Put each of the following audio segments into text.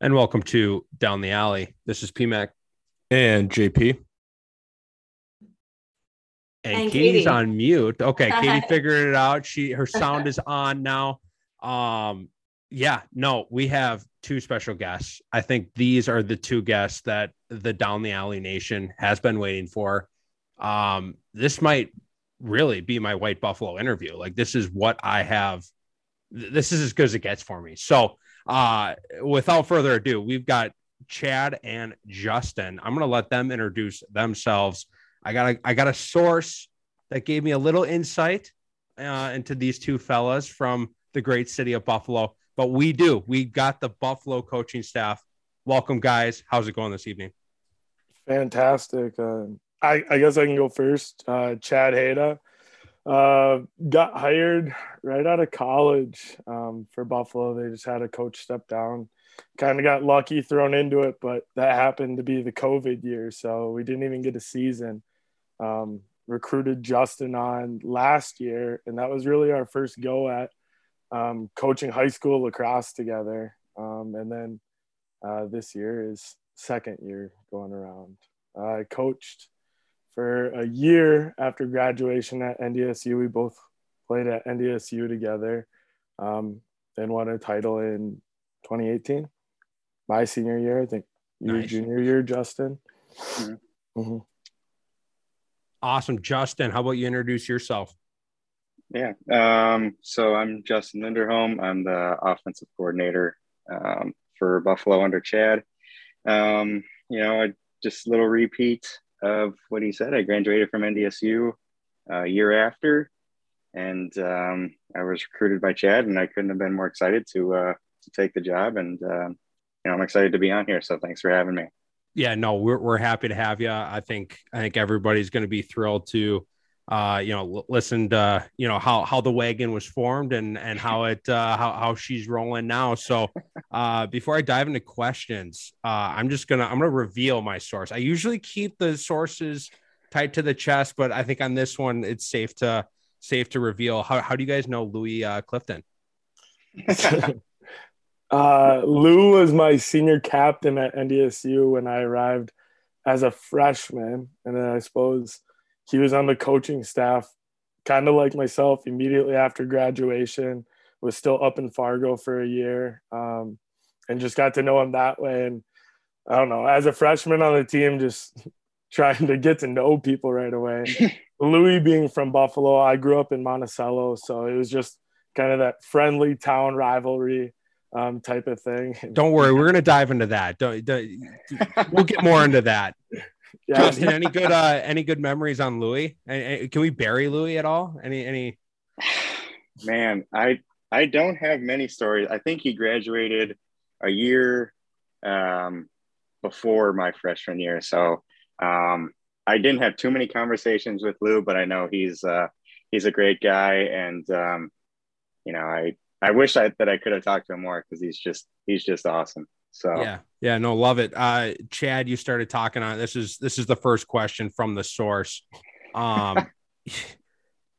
And welcome to Down the Alley. This is PMAC. and JP. And, And Katie's Katie. on mute. Okay, Katie figured it out. She her sound is on now. Um, yeah, no, we have two special guests. I think these are the two guests that the Down the Alley Nation has been waiting for. Um, this might really be my White Buffalo interview. Like this is what I have. th- This is as good as it gets for me. So, uh, without further ado, we've got Chad and Justin. I'm gonna let them introduce themselves. I got a I got a source that gave me a little insight uh, into these two fellas from the great city of Buffalo. But we do. We got the Buffalo coaching staff. Welcome, guys. How's it going this evening? Fantastic. Uh, I, I guess I can go first. Uh, Chad Hayda uh, got hired right out of college um, for Buffalo. They just had a coach step down. Kind of got lucky thrown into it, but that happened to be the COVID year. So we didn't even get a season. Um, recruited Justin on last year, and that was really our first go at um, coaching high school lacrosse together. Um, and then uh, this year is second year going around. I coached for a year after graduation at NDSU. We both played at NDSU together um, and won a title in 2018. My senior year, I think your Nice. junior year, Justin. Mhm. Mhm. Awesome, Justin. How about you introduce yourself? Yeah. Um, so I'm Justin Linderholm. I'm the offensive coordinator um, for Buffalo under Chad. Um, you know, I just a little repeat of what he said. I graduated from NDSU a year after, and um, I was recruited by Chad, and I couldn't have been more excited to uh, to take the job. And um, you know, I'm excited to be on here. So thanks for having me. Yeah, no, we're we're happy to have you. I think I think everybody's going to be thrilled to, uh, you know, l- listen to you know how how the wagon was formed and and how it uh, how how she's rolling now. So, uh, before I dive into questions, uh, I'm just gonna I'm gonna reveal my source. I usually keep the sources tight to the chest, but I think on this one it's safe to safe to reveal. How how do you guys know Louis uh, Clifton? Uh, Lou was my senior captain at NDSU when I arrived as a freshman. And then I suppose he was on the coaching staff, kind of like myself, immediately after graduation, was still up in Fargo for a year um, and just got to know him that way. And I don't know, as a freshman on the team, just trying to get to know people right away. Louis being from Buffalo, I grew up in Monticello. So it was just kind of that friendly town rivalry um, type of thing. Don't worry, we're gonna dive into that. Don't, don't we'll get more into that. Yeah, Justin, any good uh any good memories on Louis? And, and can we bury Louis at all? Any any Man, I I don't have many stories. I think he graduated a year um, before my freshman year, so um, I didn't have too many conversations with Lou, but I know he's uh, he's a great guy, and um, you know, I I wish I, that I could have talked to him more because he's just he's just awesome. So yeah, yeah, no, love it. Uh Chad, you started talking on this is this is the first question from the source. Um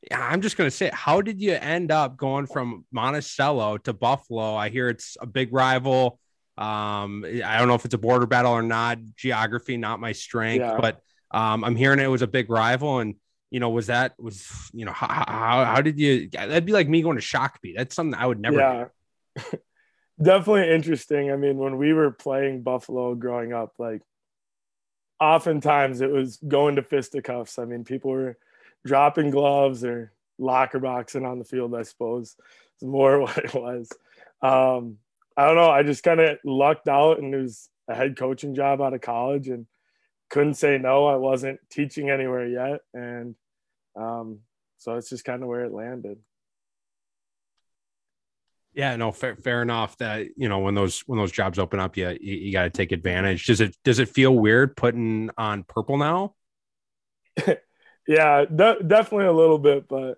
yeah, I'm just gonna say, how did you end up going from Monticello to Buffalo? I hear it's a big rival. Um, I don't know if it's a border battle or not. Geography, not my strength, Yeah. but um, I'm hearing it was a big rival. And you know, was that was you know how how, how did you? That'd be like me going to Shakopee. That's something I would never. do. yeah. Definitely interesting. I mean, when we were playing Buffalo growing up, like oftentimes it was going to fisticuffs. I mean, people were dropping gloves or locker boxing on the field, I suppose. It's more what it was. Um, I don't know. I just kind of lucked out and it was a head coaching job out of college and couldn't say no. I wasn't teaching anywhere yet. And um, so it's just kind of where it landed. Yeah, no, fair, fair enough. That you know, when those when those jobs open up, you you, you got to take advantage. Does it does it feel weird putting on purple now? Yeah, de- definitely a little bit, but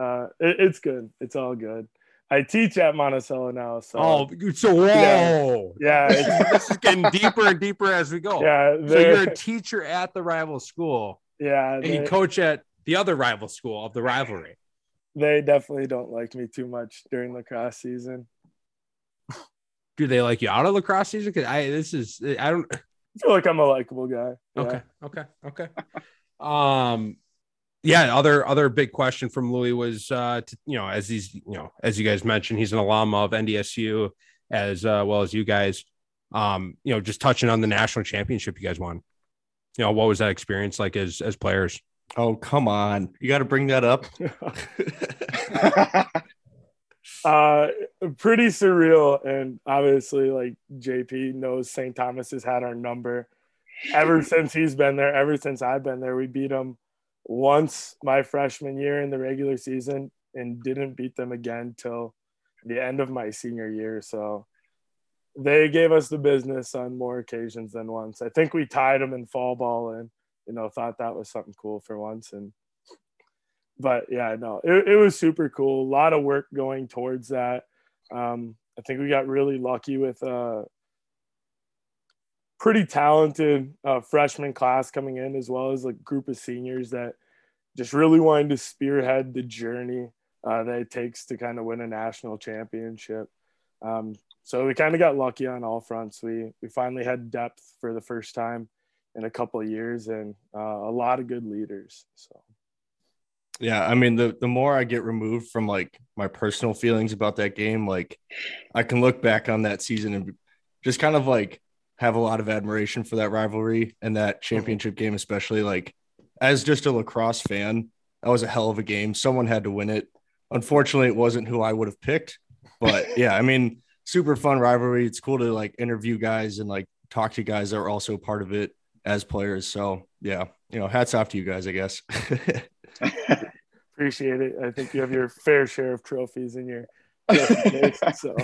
uh, it, it's good. It's all good. I teach at Monticello now, so Oh, so whoa, yeah, it's, this is getting deeper and deeper as we go. yeah, So you're a teacher at the rival school, yeah. and you coach at the other rival school of the rivalry. They definitely don't like me too much during lacrosse season. do they like you out of lacrosse season? Because I this is I don't I feel like I'm a likable guy. Yeah. Okay. Okay. Okay. um, yeah. Other other big question from Louis was, uh, to, you know, as he's, you know, as you guys mentioned, he's an alum of NDSU as uh, well as you guys. Um, you know, just touching on the national championship you guys won. You know, what was that experience like as as players? Oh, come on. You got to bring that up. uh pretty surreal and obviously like jp knows st thomas has had our number ever since he's been there ever since i've been there we beat them once my freshman year in the regular season and didn't beat them again till the end of my senior year so they gave us the business on more occasions than once i think we tied them in fall ball and you know thought that was something cool for once and but yeah, no, it, it was super cool. A lot of work going towards that. Um, I think we got really lucky with a pretty talented uh, freshman class coming in, as well as a group of seniors that just really wanted to spearhead the journey uh, that it takes to kind of win a national championship. Um, so we kind of got lucky on all fronts. We we finally had depth for the first time in a couple of years, and uh, a lot of good leaders. So. Yeah i mean the the more i get removed from like my personal feelings about that game like i can look back on that season and just kind of like have a lot of admiration for that rivalry and that championship game especially like as just a lacrosse fan that was a hell of a game. Someone had to win it. Unfortunately it wasn't who i would have picked but yeah i mean super fun rivalry. It's cool to like interview guys and like talk to guys that are also part of it as players so yeah you know hats off to you guys i guess Appreciate it. I think you have your fair share of trophies in your case, so.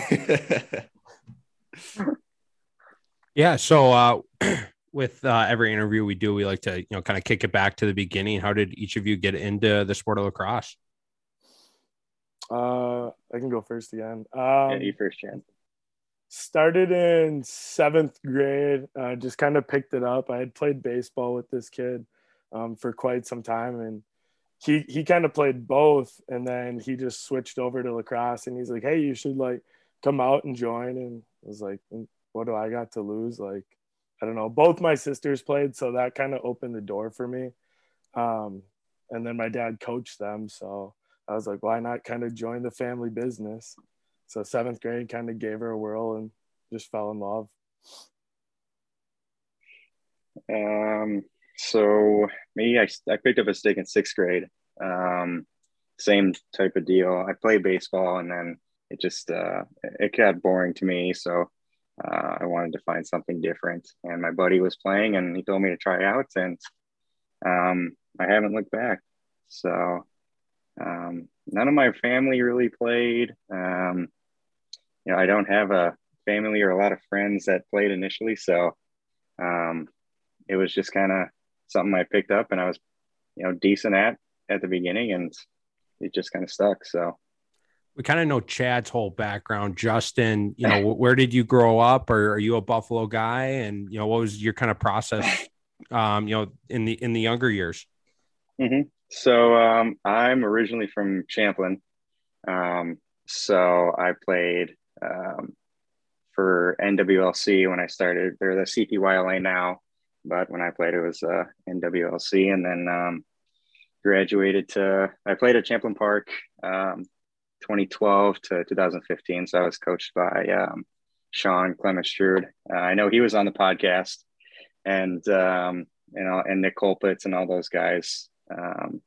yeah. So uh, with uh, every interview we do, we like to you know kind of kick it back to the beginning. How did each of you get into the sport of lacrosse? Uh, I can go first again. Um, yeah, you first, Jan. Started in seventh grade. Uh, just kind of picked it up. I had played baseball with this kid um, for quite some time, and he he kind of played both and then he just switched over to lacrosse and he's like hey you should like come out and join and I was like mm, what do i got to lose like i don't know both my sisters played so that kind of opened the door for me um, and then my dad coached them so i was like why not kind of join the family business so seventh grade kind of gave her a whirl and just fell in love um so me, I, I picked up a stick in sixth grade. Um, same type of deal. I played baseball and then it just uh, it got boring to me. So uh, I wanted to find something different. And my buddy was playing and he told me to try out and um, I haven't looked back. So um, none of my family really played. Um, you know, I don't have a family or a lot of friends that played initially. So um, it was just kind of something I picked up and I was, you know, decent at at the beginning and it just kind of stuck. So we kind of know Chad's whole background. Justin, you know, where did you grow up or are you a Buffalo guy? And, you know, what was your kind of process, um, you know, in the, in the younger years? Mm-hmm. So um, I'm originally from Champlin. Um, so I played um, for NWLC when I started. They're the CPYLA now but when I played, it was uh, NWLC, and then um, graduated to. I played at Champlin Park, um, 2012 to 2015. So I was coached by um, Sean Clement Strude. Uh, I know he was on the podcast, and um, you know, and Nick Colpitz and all those guys. Um,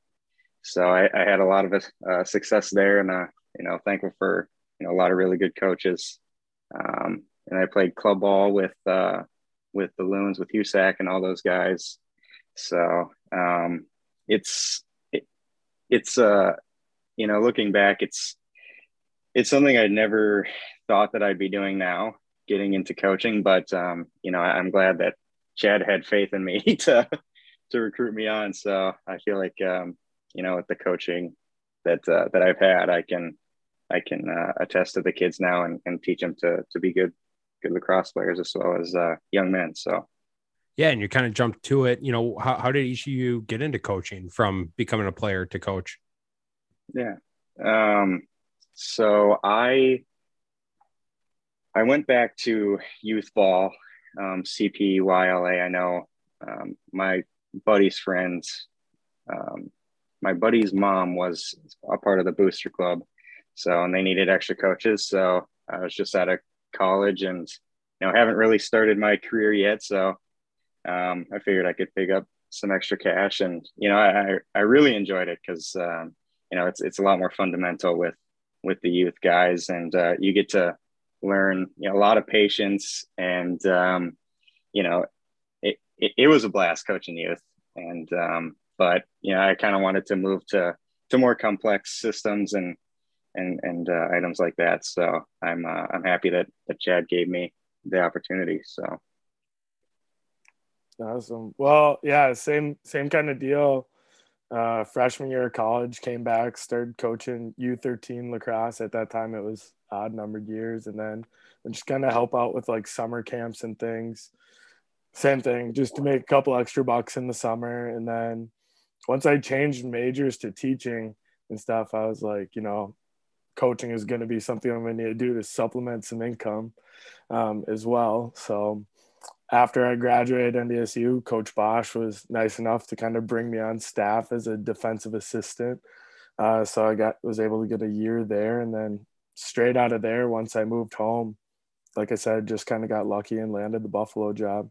so I, I, had a lot of uh, success there, and uh, you know, thankful for know a lot of really good coaches. Um, and I played club ball with uh, with the loons with Husak and all those guys. So um, it's it, it's uh you know looking back it's it's something I'd never thought that I'd be doing now getting into coaching but um, you know I'm glad that Chad had faith in me to to recruit me on so I feel like um, you know with the coaching that uh, that I've had I can I can uh, attest to the kids now and, and teach them to to be good good lacrosse players as well as uh, young men. So, yeah, and you kind of jumped to it. You know, how, how did each of you get into coaching from becoming a player to coach? Yeah. Um, so I I went back to youth ball, um, CPYLA. I know um, my buddy's friends, um, my buddy's mom was a part of the booster club. So, and they needed extra coaches. So I was just out of college and, you know, haven't really started my career yet. So um, I figured I could pick up some extra cash and, you know, I, I really enjoyed it because, um, you know, it's, it's a lot more fundamental with, with the youth guys and uh, you get to learn you know, a lot of patience and, um, you know, it, it, it, was a blast coaching youth. And, um, but, you know, I kind of wanted to move to, to more complex systems and, and and uh, items like that. So I'm uh, I'm happy that that Chad gave me the opportunity. So awesome. Well, yeah, same same kind of deal. Uh, freshman year of college, came back, started coaching U13 lacrosse. At that time, it was odd numbered years, and then just kind of help out with like summer camps and things. Same thing, just to make a couple extra bucks in the summer, and then once I changed majors to teaching and stuff, I was like, you know, coaching is going to be something I'm going to need to do to supplement some income um, as well. So after I graduated NDSU, Coach Bosch was nice enough to kind of bring me on staff as a defensive assistant. Uh, so I got was able to get a year there, and then straight out of there, once I moved home, like I said, just kind of got lucky and landed the Buffalo job.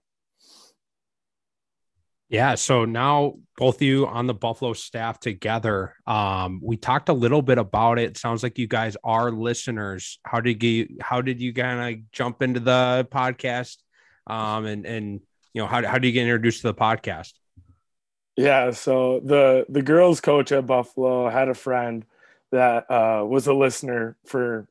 Yeah. So now both of you on the Buffalo staff together. Um, we talked a little bit about it. Sounds like you guys are listeners. How did you how did you kind of jump into the podcast? Um, and and you know, how how do you get introduced to the podcast? Yeah, so the the girls coach at Buffalo had a friend that uh, was a listener for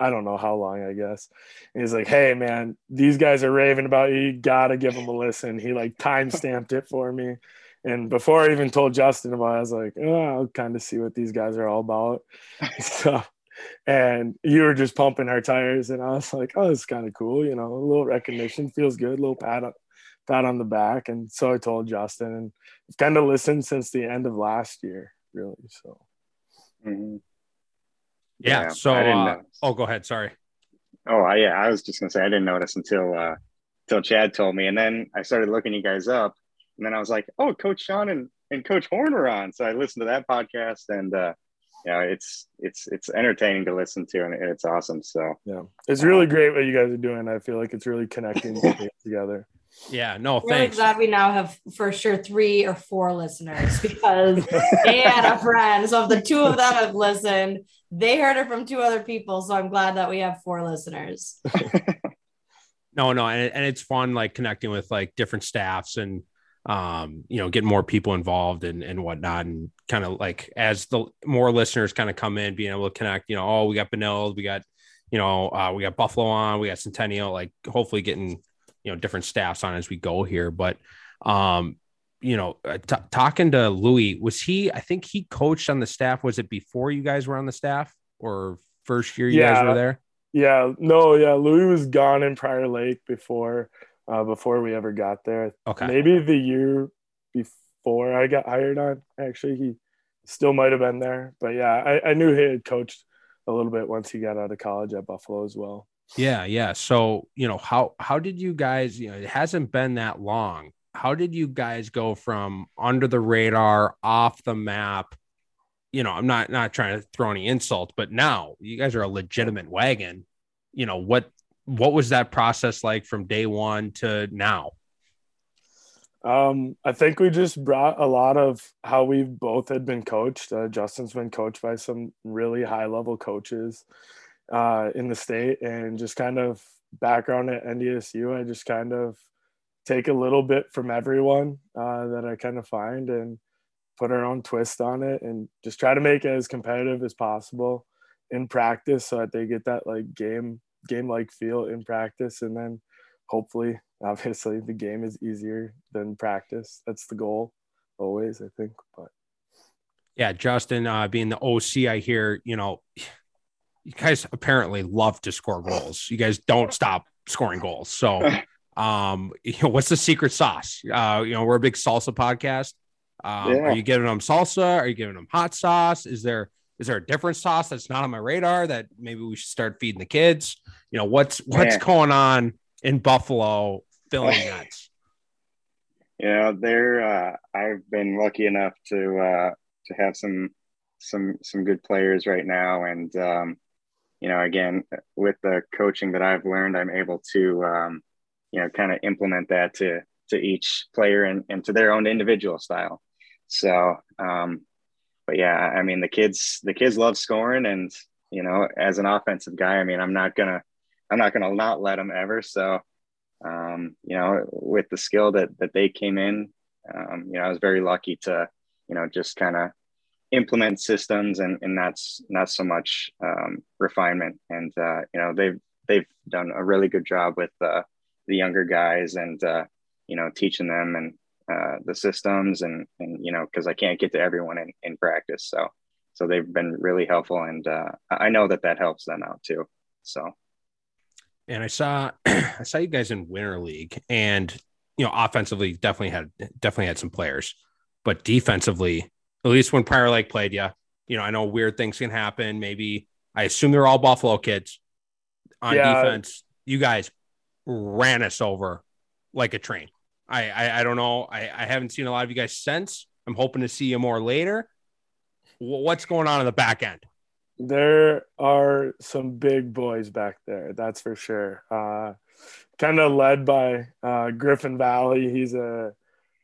I don't know how long, I guess. And he's like, Hey man, these guys are raving about you. You gotta give them a listen. He like time stamped it for me. And before I even told Justin about it, I was like, oh, I'll kind of see what these guys are all about. so, and you were just pumping our tires, and I was like, oh, it's kind of cool, you know, a little recognition feels good, a little pat on, pat on the back. And so I told Justin, and kind of listened since the end of last year, really. So, mm-hmm. Yeah. yeah so, uh, oh, go ahead. Sorry. Oh, I, yeah. I was just gonna say I didn't notice until uh, until Chad told me, and then I started looking you guys up, and then I was like, oh, Coach Sean and, and Coach Horn are on. So I listened to that podcast, and uh, yeah, it's it's it's entertaining to listen to, and it's awesome. So yeah, it's really great what you guys are doing. I feel like it's really connecting together. Yeah, no, really thanks. glad we now have for sure three or four listeners because they had a friend. So if the two of them have listened, they heard it from two other people. So I'm glad that we have four listeners. no, no, and, and it's fun like connecting with like different staffs and um, you know, getting more people involved and and whatnot, and kind of like as the more listeners kind of come in, being able to connect. You know, oh, we got Benilde, we got you know, uh, we got Buffalo on, we got Centennial, like hopefully getting you know different staffs on as we go here but um you know uh, t- talking to louis was he i think he coached on the staff. Was it before you guys were on the staff or first year you yeah. guys were there? Yeah. No yeah. Louis was gone in prior lake before uh before we ever got there. Okay. Maybe the year before i got hired on actually he still might have been there. But yeah I, I knew he had coached a little bit once he got out of college at buffalo as well yeah, yeah. So, you know, how how did you guys, you know, it hasn't been that long. How did you guys go from under the radar, off the map? You know, I'm not not trying to throw any insults, but now you guys are a legitimate wagon. You know, what what was that process like from day 1 to now? Um, I think we just brought a lot of how we both had been coached. Uh, Justin's been coached by some really high level coaches uh, in the state and just kind of background at NDSU. I just kind of take a little bit from everyone uh, that I kind of find and put our own twist on it and just try to make it as competitive as possible in practice so that they get that like game game like feel in practice and then hopefully obviously the game is easier than practice that's the goal always i think but yeah justin uh, being the oc i hear you know you guys apparently love to score goals. You guys don't stop scoring goals. So, um, you know, what's the secret sauce? Uh, you know, we're a big salsa podcast. Um, yeah. Are you giving them salsa? Are you giving them hot sauce? Is there Is there a different sauce that's not on my radar that maybe we should start feeding the kids? You know, what's what's Yeah. going on in Buffalo filling nuts? You know, they're uh, I've been lucky enough to uh, to have some some some good players right now, and um, you know, again, with the coaching that I've learned, I'm able to um, you know kind of implement that to to each player and, and to their own individual style. So, um, but yeah, I mean, the kids the kids love scoring, and you know, as an offensive guy, I mean, I'm not gonna I'm not gonna not let them ever. So um, you know, with the skill that that they came in, um, you know, I was very lucky to, you know, just kind of implement systems and and that's not so much um, refinement. And uh, you know, they've they've done a really good job with uh, the younger guys and uh, you know teaching them and uh, the systems and and you know because I can't get to everyone in in practice, so so they've been really helpful and uh, I know that that helps them out too. So. And I saw I saw you guys in Winter League, and you know, offensively definitely had definitely had some players, but defensively, at least when Prior Lake played you, you know, I know weird things can happen. Maybe I assume they're all Buffalo kids on Yeah. defense. You guys ran us over like a train. I, I I don't know. I, I haven't seen a lot of you guys since. I'm hoping to see you more later. Wh- What's going on in the back end? There are some big boys back there, that's for sure. Uh, kind of led by uh, Griffin Valley. He's a,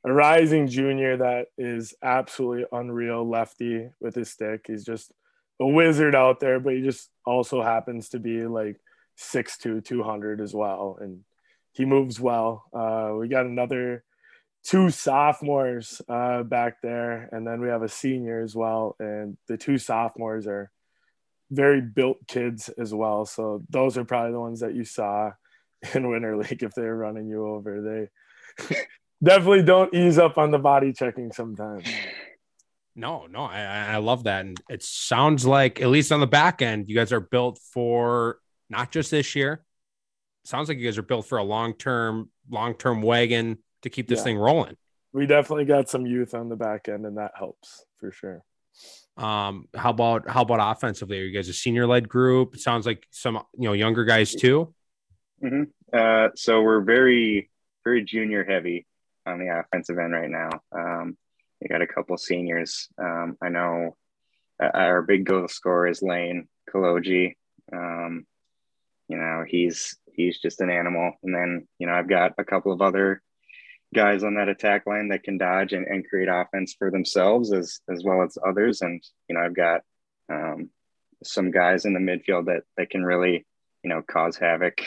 a rising junior that is absolutely unreal lefty with his stick. He's just a wizard out there, but he just also happens to be like 6'2, 200 as well. And he moves well. Uh, we got another two sophomores uh, back there, and then we have a senior as well. And the two sophomores are very built kids as well. So those are probably the ones that you saw in Winter League if they're running you over. They definitely don't ease up on the body checking sometimes. No, no, I, I I love that, and it sounds like at least on the back end, you guys are built for not just this year. Sounds like you guys are built for a long term, long term wagon to keep this Yeah. thing rolling. We definitely got some youth on the back end, and that helps for sure. Um, how about how about offensively? Are you guys a senior led group? It sounds like some you know younger guys too. hmm Uh, so we're very, very junior heavy on the offensive end right now. Um, we got a couple seniors. Um, I know uh, our big goal scorer is Lane Kaloji. Um, you know, he's he's just an animal. And then you know, I've got a couple of other guys on that attack line that can dodge and, and create offense for themselves as as well as others. And you know, I've got um, some guys in the midfield that that can really you know cause havoc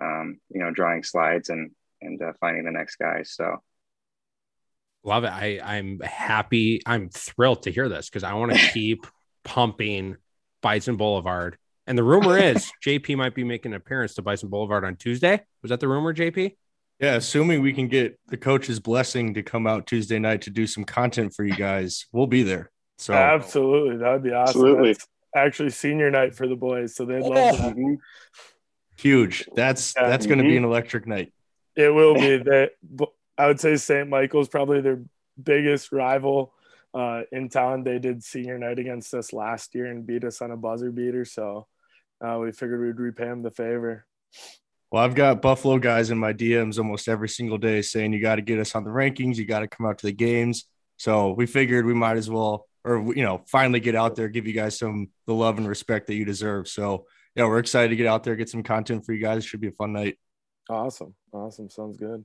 um, you know, drawing slides and and uh, finding the next guy. So Love it. I I'm happy. I'm thrilled to hear this because I want to keep pumping Bison Boulevard. And the rumor is JP might be making an appearance to Bison Boulevard on Tuesday. Was that the rumor, JP? Yeah, assuming we can get the coach's blessing to come out Tuesday night to do some content for you guys, we'll be there. So Absolutely, that would be awesome. Absolutely. That's actually senior night for the boys, so they'd love that. huge. That's Yeah. that's going to be Mhm. an electric night. It will be that. I would say St. Michael's probably their biggest rival uh, in town. They did senior night against us last year and beat us on a buzzer beater. So uh, we figured we'd repay them the favor. Well, I've got Buffalo guys in my DMs almost every single day saying you got to get us on the rankings, you got to come out to the games. So we figured we might as well, or you know, finally get out there, give you guys some the love and respect that you deserve. So yeah, we're excited to get out there, get some content for you guys. Should be a fun night. Awesome, awesome, sounds good.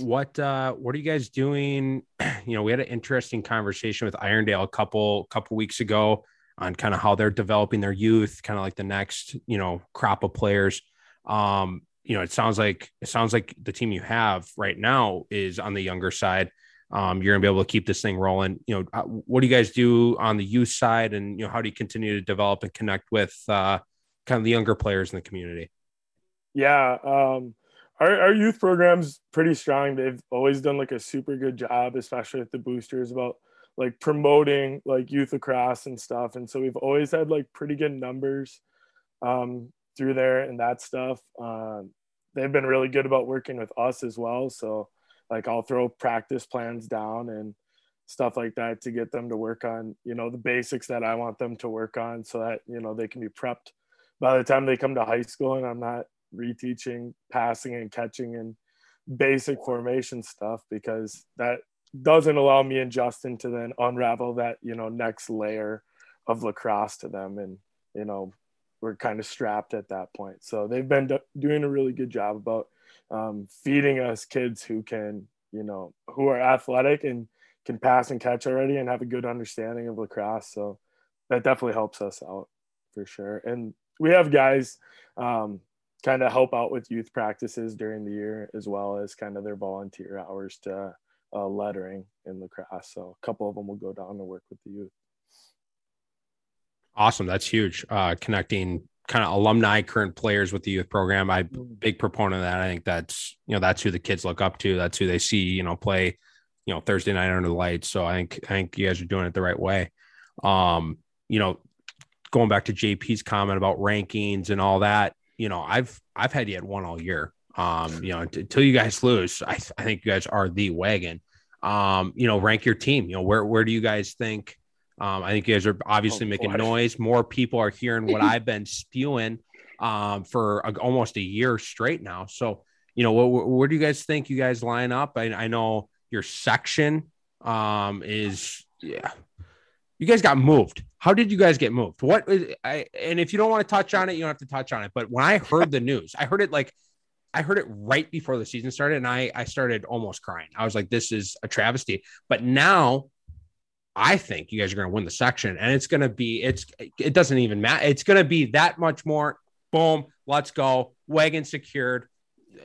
What uh what are you guys doing? You know, we had an interesting conversation with Irondale a couple couple weeks ago on kind of how they're developing their youth, kind of like the next, you know, crop of players. Um, you know, it sounds like it sounds like the team you have right now is on the younger side. Um, you're gonna be able to keep this thing rolling. You know, uh, what do you guys do on the youth side, and you know, how do you continue to develop and connect with uh, kind of the younger players in the community? Yeah, um, our our youth program's pretty strong. They've always done like a super good job, especially with the boosters about like promoting like youth across and stuff. And so we've always had like pretty good numbers um, through there and that stuff. Um, they've been really good about working with us as well. So like I'll throw practice plans down and stuff like that to get them to work on, you know, the basics that I want them to work on so that, you know, they can be prepped by the time they come to high school and I'm not reteaching passing and catching and basic formation stuff because that doesn't allow me and Justin to then unravel that, you know, next layer of lacrosse to them. And, you know, we're kind of strapped at that point. So they've been do- doing a really good job about um, feeding us kids who can, you know, who are athletic and can pass and catch already and have a good understanding of lacrosse. So that definitely helps us out for sure. And we have guys um, kind of help out with youth practices during the year as well as kind of their volunteer hours to uh, lettering in lacrosse. So a couple of them will go down to work with the youth. Awesome. That's huge. Uh, connecting kind of alumni, current players with the youth program. I Mm. big proponent of that. I think that's you know that's who the kids look up to. That's who they see. You know, play you know Thursday night under the lights. So I think I think you guys are doing it the right way. Um, you know, going back to JP's comment about rankings and all that. You know, I've I've had you at one all year. Um, you know, until you guys lose, I, th- I think you guys are the wagon. Um, you know, rank your team. You know, where where do you guys think? Um, I think you guys are obviously Oh, making boy. noise. More people are hearing what I've been spewing um, for a, almost a year straight now. So, you know, where, where do you guys think you guys line up? I, I know your section um, is, yeah, you guys got moved. How did you guys get moved? What, I, and if you don't want to touch on it, you don't have to touch on it. But when I heard the news, I heard it like, I heard it right before the season started, and I I started almost crying. I was like, "This is a travesty." But now I think you guys are going to win the section, and it's going to be it's it doesn't even matter. It's going to be that much more. Boom, let's go. Wagon secured.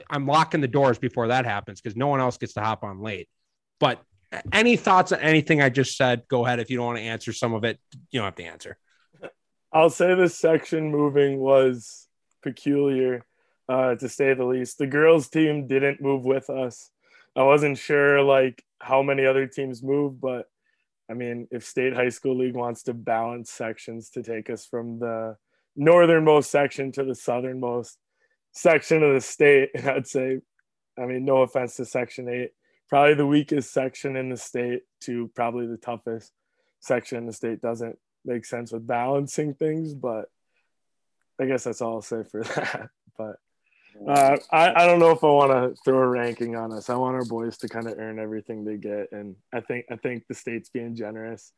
I'm locking the doors before that happens because no one else gets to hop on late. But any thoughts on anything I just said? Go ahead. If you don't want to answer some of it, you don't have to answer. I'll say this section moving was peculiar, uh, to say the least. The girls' team didn't move with us. I wasn't sure like how many other teams moved, but I mean, if State High School League wants to balance sections to take us from the northernmost section to the southernmost section of the state, I'd say, I mean, no offense to Section 8, probably the weakest section in the state to probably the toughest section in the state doesn't make sense with balancing things, but I guess that's all I'll say for that. But uh, I, I don't know if I want to throw a ranking on us. I want our boys to kind of earn everything they get, and I think I think the state's being generous,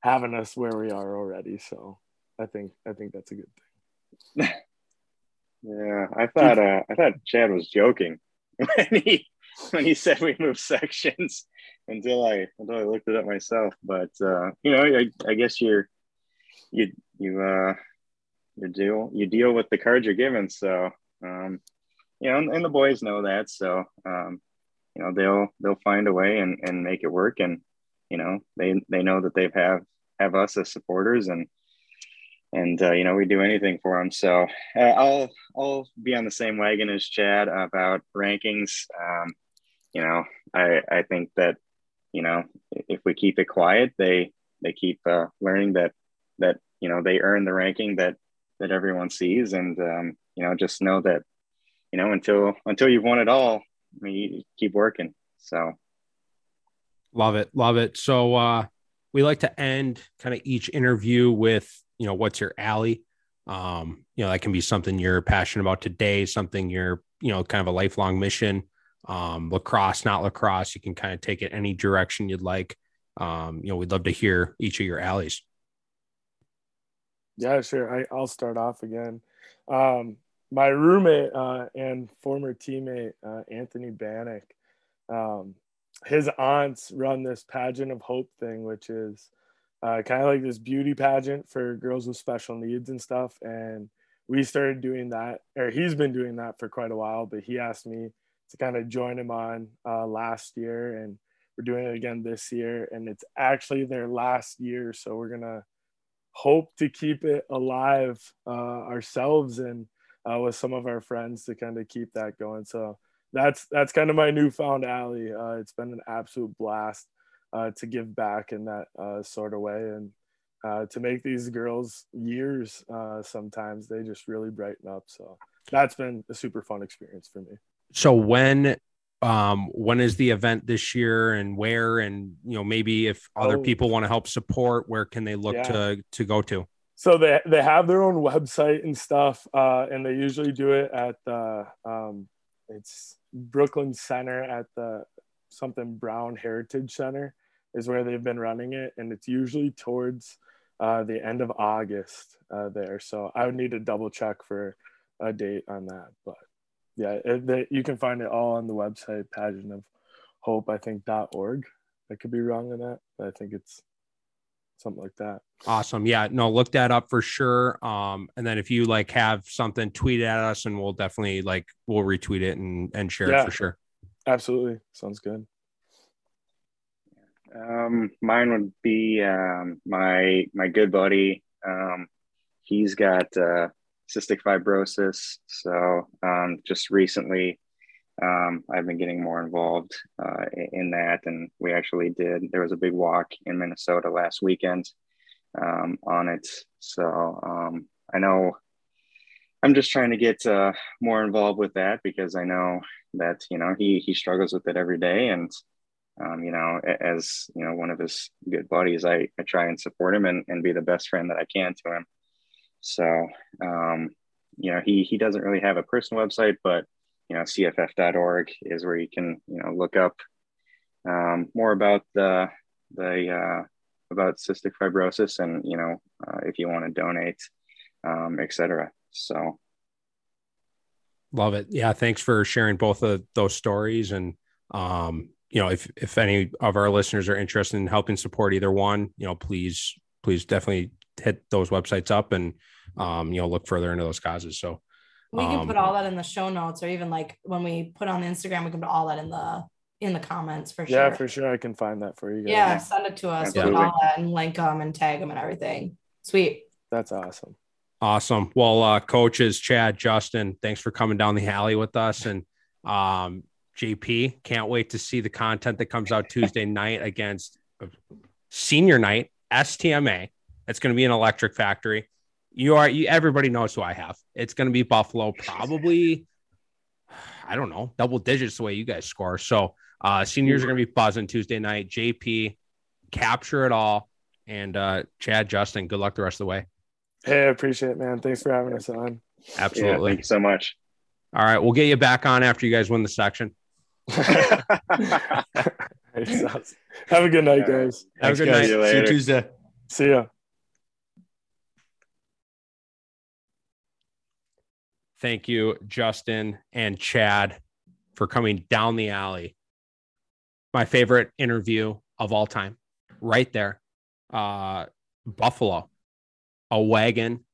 having us where we are already. So I think I think that's a good thing. Yeah, I thought uh, I thought Chad was joking when he when he said we moved sections until I until I looked it up myself. But uh, you know, I, I guess you're you you uh you deal you deal with the cards you're given. So um, you know, and, and the boys know that. So um, you know, they'll they'll find a way and, and make it work. And you know, they they know that they've have have us as supporters and and uh, you know we do anything for them. So uh, I'll I'll be on the same wagon as Chad about rankings. Um, you know, I I think that you know if we keep it quiet, they they keep uh, learning that that you know they earn the ranking that that everyone sees, and um, you know just know that you know until until you've won it all, I mean, you keep working. So Love it. Love it. So uh we like to end kind of each interview with, you know, what's your alley? Um, you know, that can be something you're passionate about today, something you're, you know, kind of a lifelong mission. Um, lacrosse, not lacrosse. You can kind of take it any direction you'd like. Um, you know, we'd love to hear each of your alleys. Yeah, sure. I, I'll start off again. Um, my roommate uh, and former teammate, uh, Anthony Bannock, um, his aunts run this pageant of hope thing, which is uh, kind of like this beauty pageant for girls with special needs and stuff. And we started doing that, or he's been doing that for quite a while, but he asked me to kind of join him on uh, last year. And we're doing it again this year. And it's actually their last year. So we're to hope to keep it alive uh, ourselves and uh, with some of our friends to kind of keep that going. So that's that's kind of my newfound alley. Uh, it's been an absolute blast uh, to give back in that uh, sort of way and uh, to make these girls years. uh, sometimes they just really brighten up. So that's been a super fun experience for me. So when um, when is the event this year and where and you know maybe if other Oh. people want to help support where can they look Yeah. to to go to So they they have their own website and stuff, uh, and they usually do it at the um, it's Brooklyn Center at the something Brown Heritage Center is where they've been running it, and it's usually towards uh, the end of August uh, there. So I would need to double check for a date on that, but yeah, it, they, you can find it all on the website pageant of hope I think dot org. I could be wrong on that, but I think it's something like that. awesome yeah no look that up for sure um and then if you like have something tweet at us and we'll definitely like we'll retweet it and and share it for sure Absolutely, sounds good. Um, mine would be um, my my good buddy. Um, he's got uh, cystic fibrosis, so um, just recently, um, I've been getting more involved uh, in, that, and we actually did. There was a big walk in Minnesota last weekend um, on it, so um, I know. I'm just trying to get uh, more involved with that because I know that you know he he struggles with it every day, and um, you know, as you know, one of his good buddies, I, I try and support him and, and be the best friend that I can to him. So, um, you know, he, he doesn't really have a personal website, but, you know, cff.org is where you can, you know, look up um, more about the, the, uh, about cystic fibrosis and, you know, uh, if you want to donate, um, et cetera. So, Love it. Yeah. Thanks for sharing both of those stories. And, um, you know, if, if any of our listeners are interested in helping support either one, you know, please, please definitely hit those websites up and, um, you know, look further into those causes. So, We can Um, put all that in the show notes, or even like when we put on the Instagram, we can put all that in the in the comments for sure. Yeah, for sure. I can find that for you guys. Yeah, send it to us with Absolutely. all that and link them and tag them and everything. Sweet. That's awesome. Awesome. Well, uh, coaches, Chad, Justin, thanks for coming down the alley with us. And um, JP, can't wait to see the content that comes out Tuesday night against uh, senior night, STMA. It's going to be an electric factory. You are, you, everybody knows who I have. It's going to be Buffalo, probably, I don't know, double digits the way you guys score. So, uh, seniors are going to be buzzing Tuesday night. JP, capture it all. And uh, Chad, Justin, good luck the rest of the way. Hey, I appreciate it, man. Thanks for having us on. yeah, Absolutely. thank you so much. All right, we'll get you back on after you guys win the section. Have a good night, All right. guys. Have a good guys. night. See you See you. Tuesday. See ya. Thank you, Justin and Chad, for coming down the alley. My favorite interview of all time, right there. Uh, Buffalo, a wagon,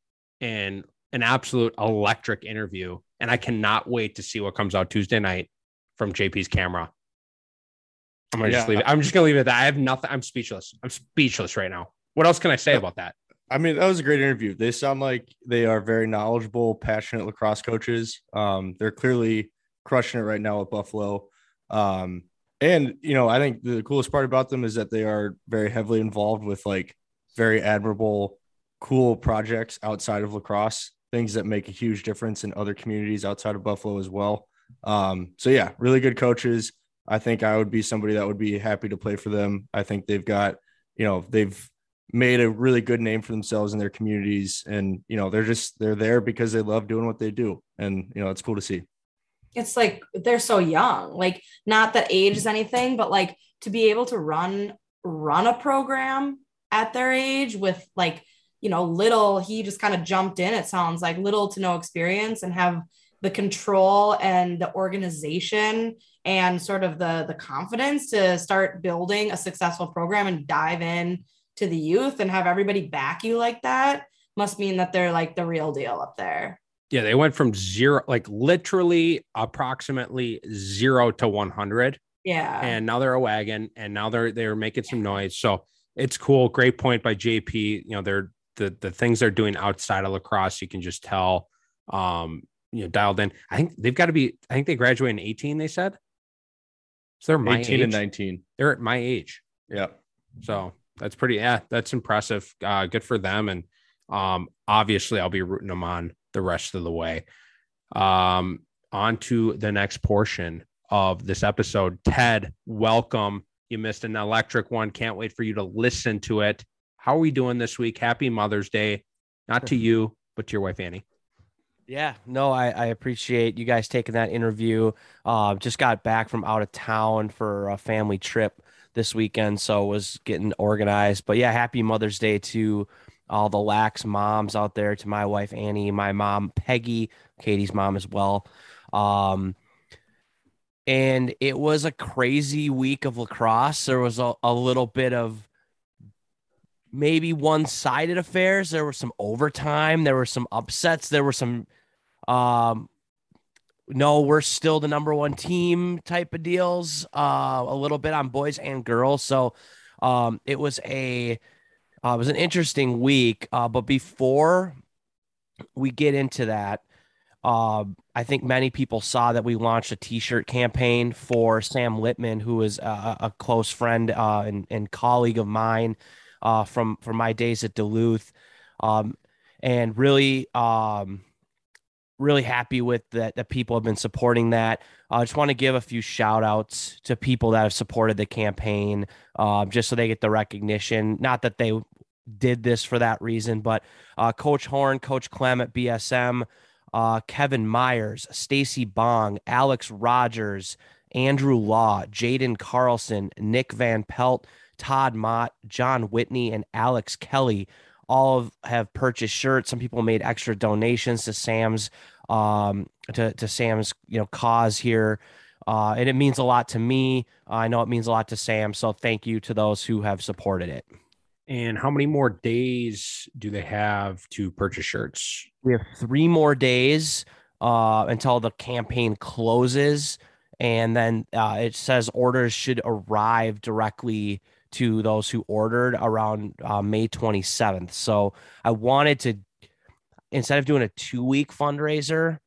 and an absolute electric interview. And I cannot wait to see what comes out Tuesday night from JP's camera. I'm gonna just leave it. I'm just gonna leave it at that. I have nothing. I'm speechless. I'm speechless right now. What else can I say Yeah. about that? I mean, that was a great interview. They sound like they are very knowledgeable, passionate lacrosse coaches. Um, they're clearly crushing it right now at Buffalo. Um, and you know, I think the coolest part about them is that they are very heavily involved with like very admirable, cool projects outside of lacrosse, things that make a huge difference in other communities outside of Buffalo as well. Um, so yeah, really good coaches. I think I would be somebody that would be happy to play for them. I think they've got, you know, they've made a really good name for themselves in their communities. And you know they're just they're there because they love doing what they do. And you know it's cool to see. It's like they're so young. Like not that age is anything, but like to be able to run run a program at their age with like you know little he just kind of jumped in it sounds like little to no experience and have the control and the organization and sort of the the confidence to start building a successful program and dive in to the youth and have everybody back you like that must mean that they're like the real deal up there Yeah, they went from zero, like literally approximately zero to 100. yeah And now they're a wagon and now they're, they're making some noise. So it's cool. Great point by JP. You know, they're the, the things they're doing outside of lacrosse, you can just tell, um, you know, dialed in. I think they've got to be, I think they graduated in 18, they said. So they're my 18 age. and 19 They're at my age. yeah So that's pretty, yeah, that's impressive. Uh, good for them. And um, obviously, I'll be rooting them on the rest of the way. Um, on to the next portion of this episode. Ted, welcome. You missed an electric one. Can't wait for you to listen to it. How are we doing this week? Happy Mother's Day, not to you, but to your wife Annie. Yeah, no, I, I appreciate you guys taking that interview. Uh, just got back from out of town for a family trip this weekend, so was getting organized. But yeah, happy Mother's Day to all the lax moms out there, to my wife Annie, my mom Peggy, Katie's mom as well. Um, and it was a crazy week of lacrosse. There was a, a little bit of maybe one-sided affairs. There was some overtime. There were some upsets. There were some, um, no, we're still the number one team type of deals. Uh, a little bit on boys and girls. So, um, it was a, uh, it was an interesting week. Uh, but before we get into that, uh, I think many people saw that we launched a T-shirt campaign for Sam Littman, who is a, a close friend uh, and, and colleague of mine uh, from from my days at Duluth, um, and really, um, really happy with that. That people have been supporting that. I just want to give a few shout outs to people that have supported the campaign, uh, just so they get the recognition. Not that they did this for that reason, but uh, Coach Horn, Coach Clem at BSM. Uh, Kevin Myers, Stacy Bong, Alex Rogers, Andrew Law, Jaden Carlson, Nick Van Pelt, Todd Mott, John Whitney, and Alex Kelly all have purchased shirts. Some people made extra donations to Sam's um, to, to Sam's you know cause here. Uh, and it means a lot to me. I know it means a lot to Sam. So thank you to those who have supported it. And how many more days do they have to purchase shirts? We have three more days uh, until the campaign closes. And then uh, it says orders should arrive directly to those who ordered around uh, May 27th. So I wanted to, instead of doing a two week fundraiser,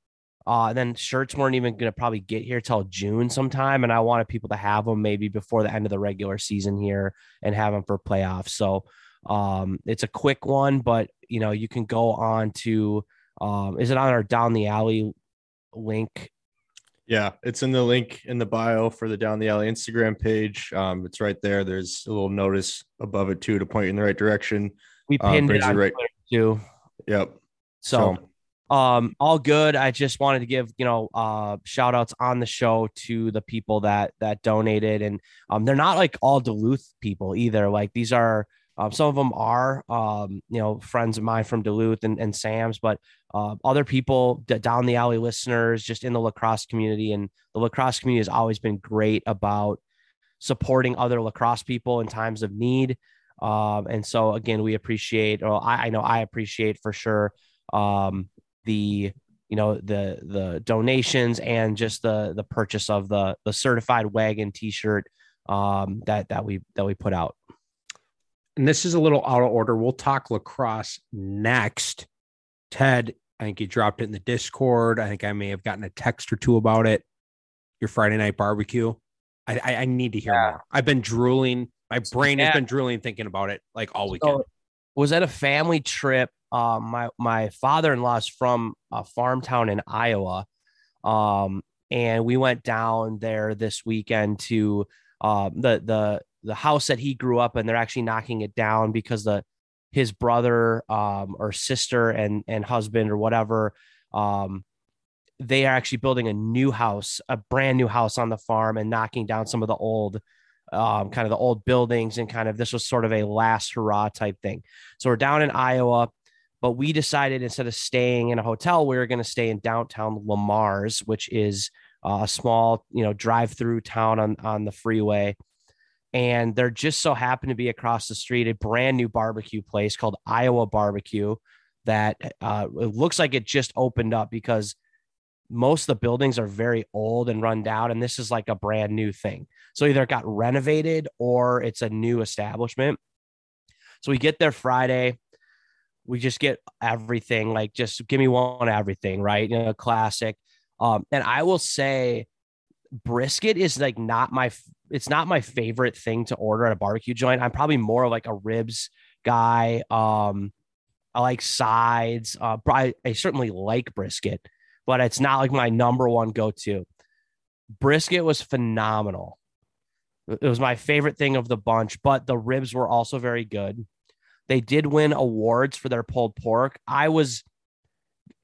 uh, then shirts weren't even going to probably get here till June sometime. And I wanted people to have them maybe before the end of the regular season here and have them for playoffs. So um, it's a quick one, but you know, you can go on to, um, is it on our down the alley link yeah, it's in the link in the bio for the Down the Alley Instagram page. Um, it's right there. There's a little notice above it too to point you in the right direction. We Um, pinned brings it on right- Twitter too. Yep. So, um, all good. I just wanted to give you know uh shout outs on the show to the people that that donated, and um, they're not like all Duluth people either. Like these are. Um, some of them are, um, you know, friends of mine from Duluth and, and Sam's, but uh, other people down the alley listeners just in the lacrosse community. And the lacrosse community has always been great about supporting other lacrosse people in times of need. Um, and so, again, we appreciate, or I, I know I appreciate for sure, um, the you know the the donations and just the the purchase of the the certified wagon T-shirt um, that that we that we put out. And this is a little out of order. We'll talk lacrosse next. Ted, I think you dropped it in the Discord. I think I may have gotten a text or two about it. Your Friday night barbecue. I I, I need to hear Yeah. more. I've been drooling. My brain Yeah. has been drooling thinking about it like all weekend. So, was at a family trip. Um, my my father in law is from a farm town in Iowa, um, and we went down there this weekend to um, the the the house that he grew up in. They're actually knocking it down because the his brother um, or sister and and husband or whatever um, they are actually building a new house, a brand new house on the farm, and knocking down some of the old um, kind of the old buildings and kind of this was sort of a last hurrah type thing. So we're down in Iowa, but we decided instead of staying in a hotel, we were going to stay in downtown Le Mars, which is uh, a small, you know, drive-through town on on the freeway. And there just so happened to be across the street a brand new barbecue place called Iowa Barbecue that uh, it looks like it just opened up because most of the buildings are very old and run down, and this is like a brand new thing. So either it got renovated or it's a new establishment. So we get there Friday. We just get everything, like just give me one everything, right? You know, classic. Um, and I will say brisket is like not my it's not my favorite thing to order at a barbecue joint. I'm probably more of like a ribs guy. Um, I like sides. Uh, I, I certainly like brisket, but it's not like my number one go to. brisket was phenomenal. It was my favorite thing of the bunch, but the ribs were also very good. They did win awards for their pulled pork. I was,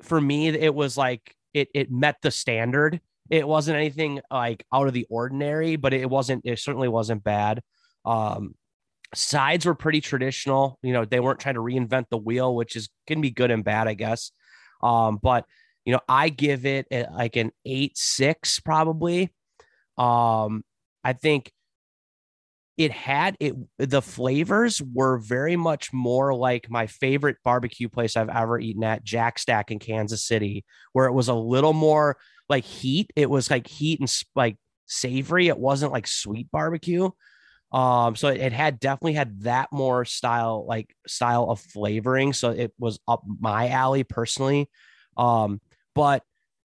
for me, it was like it it met the standard. It wasn't anything like out of the ordinary, but it wasn't. It certainly wasn't bad. Um, sides were pretty traditional. You know, they weren't trying to reinvent the wheel, which is can be good and bad, I guess. Um, but you know, I give it a, like an eight six probably. Um, I think it had it the flavors were very much more like my favorite barbecue place I've ever eaten at Jack Stack in Kansas City, where it was a little more like heat. It was like heat and like savory. It wasn't like sweet barbecue. Um, so it had definitely had that more style, like style of flavoring. So it was up my alley personally. Um, but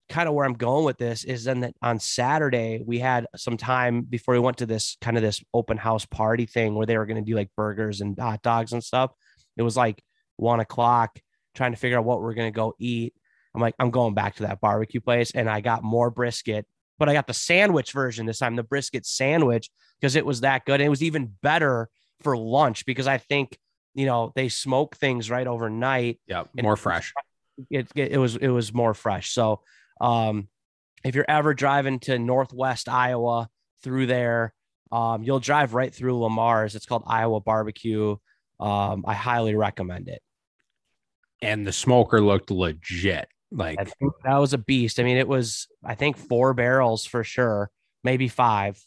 kind of where I'm going with this is then that on Saturday we had some time before we went to this kind of this open house party thing where they were going to do like burgers and hot dogs and stuff. It was like one o'clock trying to figure out what we're going to go eat. I'm like, I'm going back to that barbecue place and I got more brisket, but I got the sandwich version this time, the brisket sandwich, because it was that good. And it was even better for lunch because I think, you know, they smoke things right overnight. Yeah, more fresh. It, it, it was it was more fresh. So um, if you're ever driving to Northwest Iowa through there, um, you'll drive right through Le Mars. It's called Iowa Barbecue. Um, I highly recommend it. And the smoker looked legit. Like that was a beast. I mean, it was, I think, four barrels for sure, maybe five.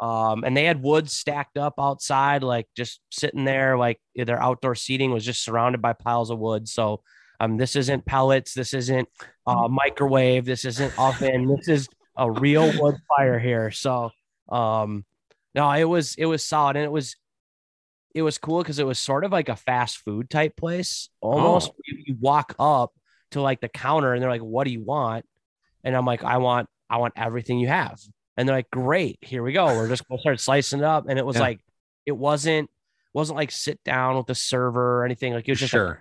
Um, and they had wood stacked up outside, like just sitting there, like their outdoor seating was just surrounded by piles of wood. So um, this isn't pellets. This isn't uh, microwave. This isn't oven. This is a real wood fire here. So, um, no, it was it was solid, and it was it was cool because it was sort of like a fast food type place. Almost, oh. you, you walk up to like the counter, and they're like, "What do you want?" And I'm like, "I want I want everything you have." And they're like, "Great, here we go. We're just gonna start slicing it up." And it was yeah. like, it wasn't wasn't like sit down with the server or anything. Like it was just sure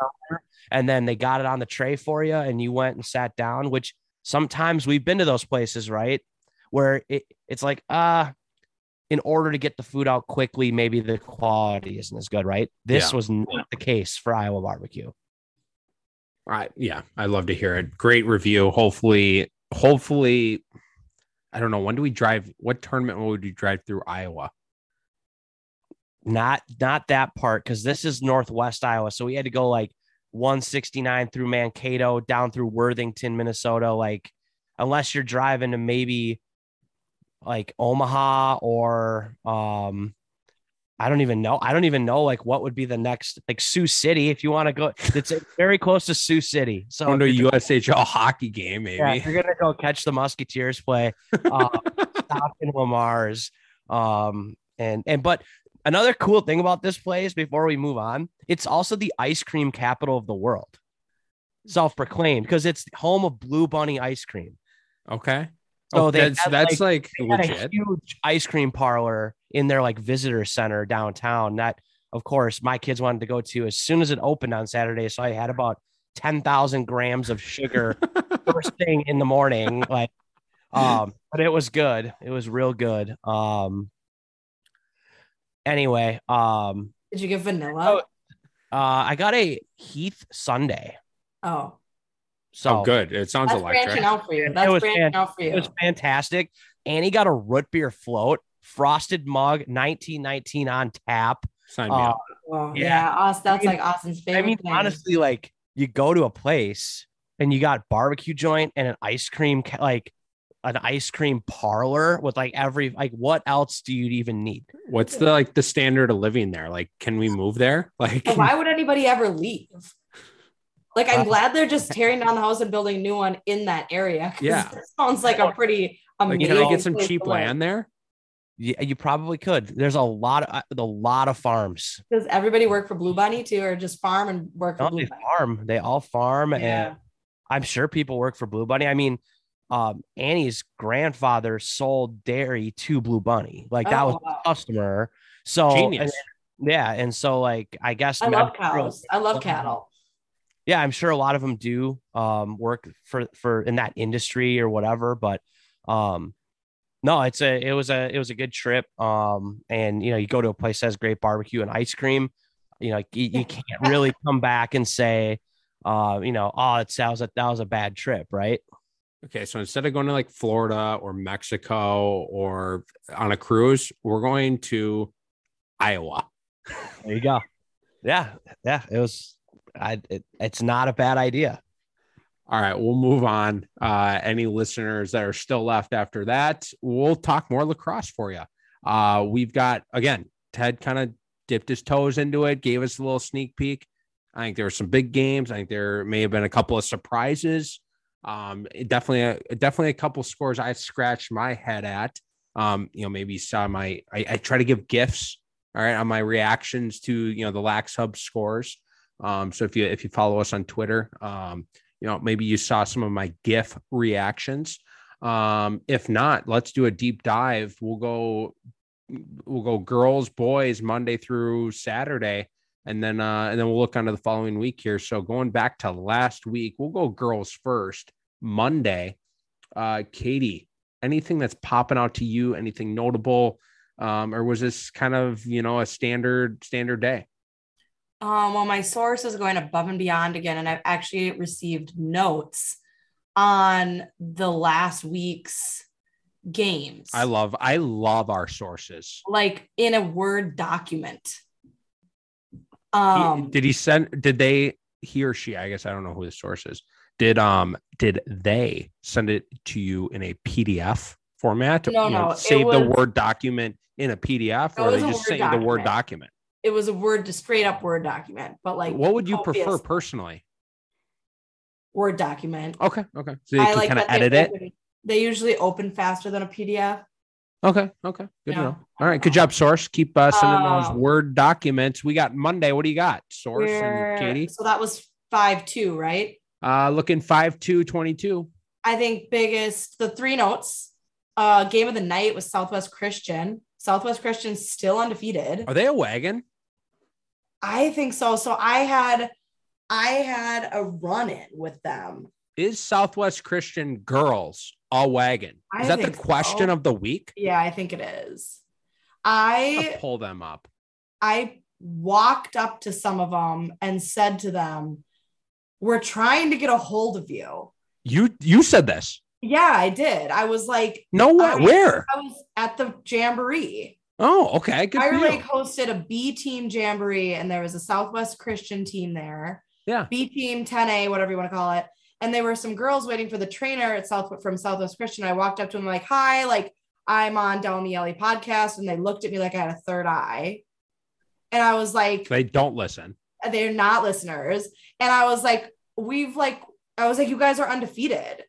and then they got it on the tray for you and you went and sat down which sometimes we've been to those places right where it, it's like uh in order to get the food out quickly maybe the quality isn't as good right this yeah. was not the case for iowa barbecue right yeah i love to hear it great review hopefully hopefully i don't know when do we drive what tournament would we drive through iowa not not that part because this is northwest iowa so we had to go like 169 through Mankato down through Worthington, Minnesota. Like, unless you're driving to maybe like Omaha or um I don't even know. I don't even know like what would be the next like Sioux City if you want to go. It's very close to Sioux City. So to a USHL hockey game, maybe. Yeah, you're gonna go catch the Musketeers play. Uh, stop in Le Mars. Um, and and but Another cool thing about this place before we move on, it's also the ice cream capital of the world. Self-proclaimed because it's home of Blue Bunny ice cream. Okay. So oh, that's that's like, like legit. huge ice cream parlor in their like visitor center downtown. That of course my kids wanted to go to as soon as it opened on Saturday. So I had about ten thousand grams of sugar first thing in the morning. Like, um, but it was good. It was real good. Um, Anyway, um, did you get vanilla? Oh, uh, I got a Heath sundae. Oh, so oh, good. It sounds That's electric. Branching out for you. That's branching fan- out for you. It was fantastic. And he got a root beer float, frosted mug, 1919 on tap. Sign me uh, up. Well, yeah, yeah Austin, that's I mean, like Austin's favorite. I mean, thing. honestly, like you go to a place and you got barbecue joint and an ice cream, like an ice cream parlor with like every like what else do you even need? What's the like the standard of living there? Like, can we move there? Like, why would anybody ever leave? Like, I'm uh, glad they're just tearing down the house and building a new one in that area. Yeah, sounds like a pretty amazing. Like, can I get some cheap land there? Yeah, you probably could. There's a lot of a lot of farms. Does everybody work for Blue Bunny too, or just farm and work for no, Blue they Bunny? farm? They all farm, yeah. and I'm sure people work for Blue Bunny. I mean, um, Annie's grandfather sold dairy to Blue Bunny. Like that oh, was wow. a customer. So genius. And, yeah. And so like I guess I love cows. I love cattle. Yeah, I'm sure a lot of them do um, work for for in that industry or whatever, but um No, it's a it was a it was a good trip. Um, and you know, you go to a place that has great barbecue and ice cream. You know, you, you can't really come back and say, uh, you know, oh, it sounds that that was a bad trip, right? Okay, so instead of going to like Florida or Mexico or on a cruise, we're going to Iowa. There you go. Yeah, yeah, it was. I it, it's not a bad idea. All right, we'll move on. Uh, any listeners that are still left after that, we'll talk more lacrosse for you. Uh, we've got again, Ted kind of dipped his toes into it, gave us a little sneak peek. I think there were some big games. I think there may have been a couple of surprises. Um, definitely, a, definitely a couple scores I scratched my head at. Um, you know, maybe saw my I, I try to give gifts, all right, on my reactions to you know the Lax Hub scores. Um, so if you if you follow us on Twitter, um, you know, maybe you saw some of my GIF reactions. Um, if not, let's do a deep dive. We'll go, we'll go girls, boys, Monday through Saturday, and then uh, and then we'll look onto the following week here. So going back to last week, we'll go girls first. Monday, uh, Katie, anything that's popping out to you? Anything notable? Um, or was this kind of you know a standard standard day? Um, well, my source is going above and beyond again, and I've actually received notes on the last week's games. I love, I love our sources. like in a Word document. He- Um, did he send? Did they? He or she? I guess I don't know who the source is. Did um? Did they send it to you in a PDF format? No, You know, no, Save the Word document in a PDF, or they just sent you the Word document. It was a Word, to straight up Word document, but like what would you prefer personally? Word document. Okay, okay. So you I can like kind of that they edit it. They usually open faster than a PDF. Okay, okay. Good to know. All right, good job, Source. Keep uh, sending those Um, Word documents. We got Monday. What do you got, Source and Katie? So that was five two, right? Uh, looking five two twenty two. I think biggest the three notes. Uh, game of the night was Southwest Christian. Southwest Christian still undefeated. Are they a wagon? I think so. So I had I had a run in with them. is Southwest Christian girls a wagon? I Is that the think so. question of the week? Yeah, I think it is. I'll pull them up. I walked up to some of them and said to them, "We're trying to get a hold of you." You you said this. Yeah, I did. I was like, No way. Where? I was at the jamboree. Oh, okay. Good Fire Lake hosted a B team jamboree, and there was a Southwest Christian team there. Yeah. B team 10A, whatever you want to call it. And there were some girls waiting for the trainer at South from Southwest Christian. I walked up to them like, "Hi, like I'm on the podcast," and they looked at me like I had a third eye. And I was like, They don't listen. they're not listeners. And I was like, we've like, I was like, you guys are undefeated.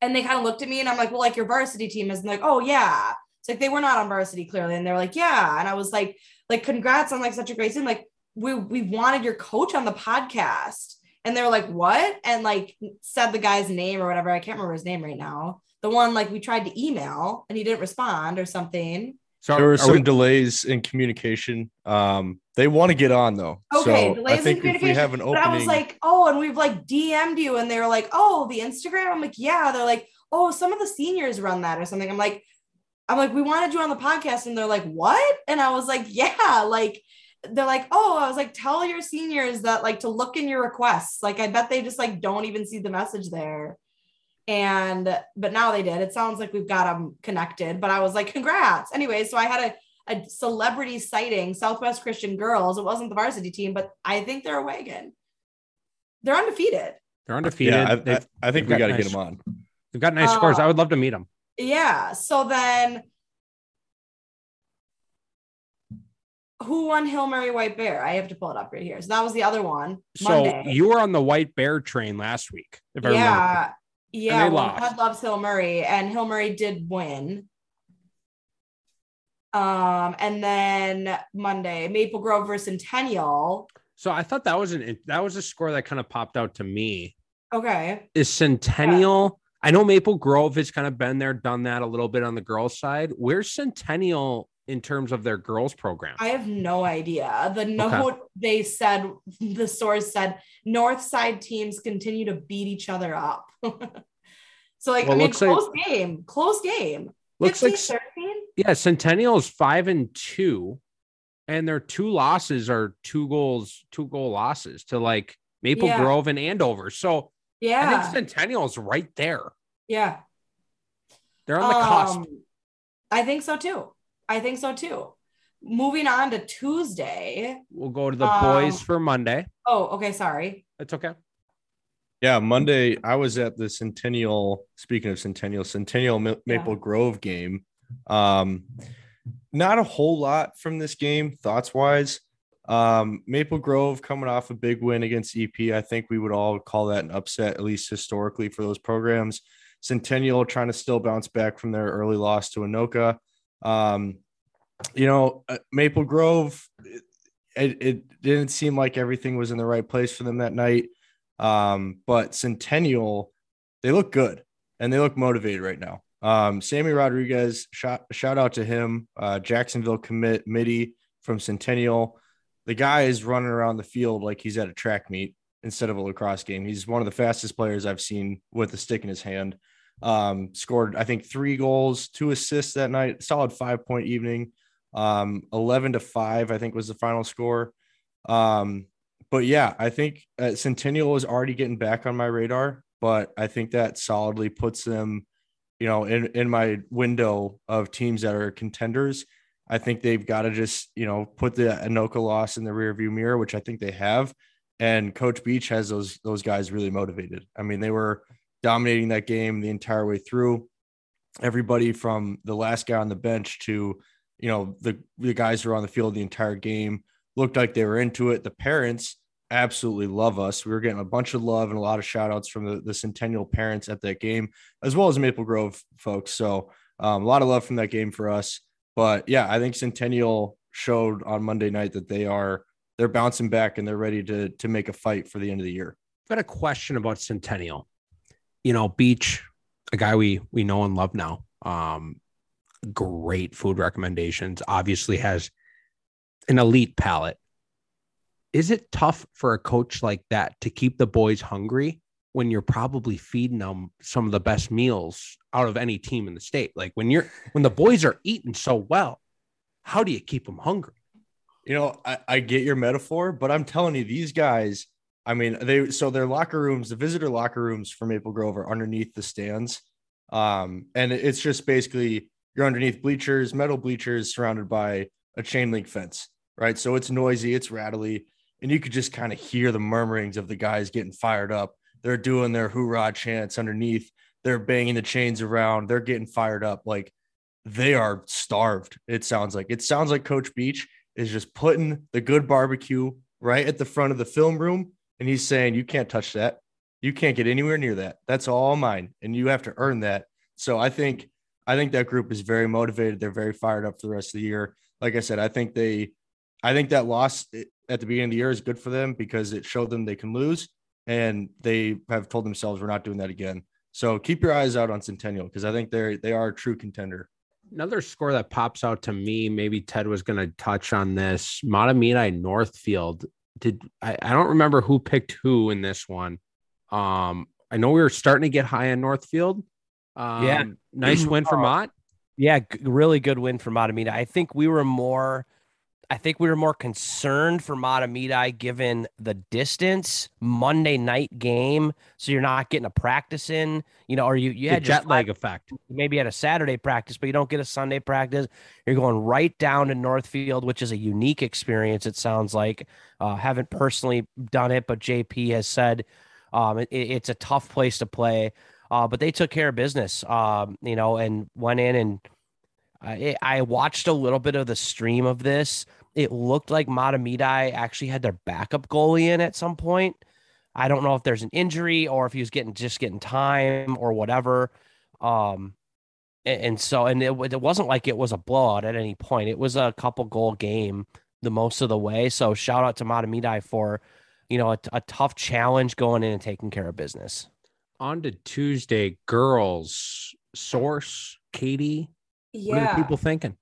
And they kind of looked at me and I'm like, well, like your varsity team is and like, oh yeah. It's like they were not on varsity clearly. And they were like, yeah. And I was like, like, congrats on like such a great team. Like, we we wanted your coach on the podcast. And they were like, what? And like said the guy's name or whatever. I can't remember his name right now. The one like we tried to email and he didn't respond or something. So There were are some we- delays in communication. Um, they want to get on though. Okay, so delays I in think if we have an But I was like, oh, and we've like DM'd you, and they were like, oh, the Instagram. I'm like, yeah. They're like, oh, some of the seniors run that or something. I'm like, I'm like, we wanted you on the podcast, and they're like, what? And I was like, yeah, like. They're like, oh, I was like, tell your seniors that like to look in your requests. Like, I bet they just like don't even see the message there. And but now they did. It sounds like we've got them connected. But I was like, congrats. Anyway, so I had a a celebrity sighting, Southwest Christian Girls. It wasn't the varsity team, but I think they're a wagon. They're undefeated. they're undefeated. yeah, I, I, I think we got got to nice- get them on. they've got nice scores. Uh, I would love to meet them. Yeah. So then who won Hill Murray White Bear? I have to pull it up right here. So that was the other one. So Monday. you were on the White Bear train last week, if I remember. yeah. Yeah. they well, lost. Loves Hill Murray, and Hill Murray did win. Um, and then Monday, Maple Grove versus Centennial. So I thought that was an that was a score that kind of popped out to me. Okay. Is Centennial? I know Maple Grove has kind of been there, done that a little bit on the girls' side. Where's Centennial in terms of their girls program? I have no idea. The note they said, the source said, North Side teams continue to beat each other up. so, like, Well, I mean, looks like- close game, close game. Looks 15, like 13? yeah, Centennial's five and two, and their two losses are two goals, two goal losses to like Maple Yeah. Grove and Andover. So yeah, I think Centennial's right there. Yeah. They're on the cusp. Um, I think so too. I think so too. Moving on to Tuesday. We'll go to the um, boys for Monday. Oh, okay. Sorry. It's okay. Yeah, Monday I was at the Centennial. Speaking of Centennial, Centennial Ma- Maple Yeah. Grove game. Um, not a whole lot from this game, thoughts wise. Um, Maple Grove coming off a big win against EP. I think we would all call that an upset, at least historically for those programs. Centennial trying to still bounce back from their early loss to Anoka. Um, you know, uh, Maple Grove, it, it, didn't seem like everything was in the right place for them that night. Um, but Centennial, they look good and they look motivated right now. Um, Sammy Rodriguez, shout, shout out to him. Uh, Jacksonville commit middie from Centennial. The guy is running around the field like he's at a track meet instead of a lacrosse game. He's one of the fastest players I've seen with a stick in his hand. Um, scored, I think, three goals, two assists that night. Solid five point evening. Um, 11 to five, I think, was the final score. Um, but yeah, I think uh, Centennial is already getting back on my radar, but I think that solidly puts them, you know, in in my window of teams that are contenders. I think they've got to just, you know, put the Anoka loss in the rearview mirror, which I think they have. And Coach Beach has those those guys really motivated. I mean, they were dominating that game the entire way through. Everybody from the last guy on the bench to, you know, the the guys who were on the field the entire game looked like they were into it. The parents absolutely love us. We were getting a bunch of love and a lot of shout outs from the, the Centennial parents at that game, as well as Maple Grove folks. So um, a lot of love from that game for us. But yeah, I think Centennial showed on Monday night that they are they're bouncing back and they're ready to to make a fight for the end of the year. I've got a question about Centennial. You know, Beach, a guy we we know and love now. Um, great food recommendations. Obviously has an elite palate. Is it tough for a coach like that to keep the boys hungry when you're probably feeding them some of the best meals out of any team in the state? Like when you're when the boys are eating so well, how do you keep them hungry? You know, I, I get your metaphor, but I'm telling you, these guys, I mean, they so their locker rooms, the visitor locker rooms for Maple Grove are underneath the stands. Um, and it's just basically you're underneath bleachers, metal bleachers surrounded by a chain link fence, right? So it's noisy, it's rattly, and you could just kind of hear the murmurings of the guys getting fired up. They're doing their hoorah chants underneath, they're banging the chains around, they're getting fired up. Like they are starved, it sounds like. It sounds like Coach Beach is just putting the good barbecue right at the front of the film room. And he's saying, You can't touch that. You can't get anywhere near that. That's all mine. And you have to earn that. So I think I think that group is very motivated. They're very fired up for the rest of the year. Like I said, I think they I think that loss at the beginning of the year is good for them because it showed them they can lose. And they have told themselves we're not doing that again. So keep your eyes out on Centennial because I think they're they are a true contender. Another score that pops out to me, maybe Ted was going to touch on this. Mahtomedi Northfield. Did I, I don't remember who picked who in this one. Um, I know we were starting to get high on Northfield. Um, Yeah. nice win for Mott. Yeah, g- really good win for Mahtomedi. I think we were more I think we were more concerned for Mahtomedi given the distance Monday night game. So you're not getting a practice in, you know, or you, you had jet lag effect. maybe had a Saturday practice, but you don't get a Sunday practice. You're going right down to Northfield, which is a unique experience. It sounds like uh, haven't personally done it, but JP has said um, it, it's a tough place to play. Uh, but they took care of business, um, you know, and went in and I, I watched a little bit of the stream of this. It looked like Mahtomedi actually had their backup goalie in at some point. I don't know if there's an injury or if he was getting just getting time or whatever. Um, and, and so, and it, it wasn't like it was a blowout at any point. It was a couple goal game the most of the way. So shout out to Mahtomedi for, you know, a, a tough challenge going in and taking care of business. On to Tuesday, girls. Source, Katie. What are Yeah. people thinking?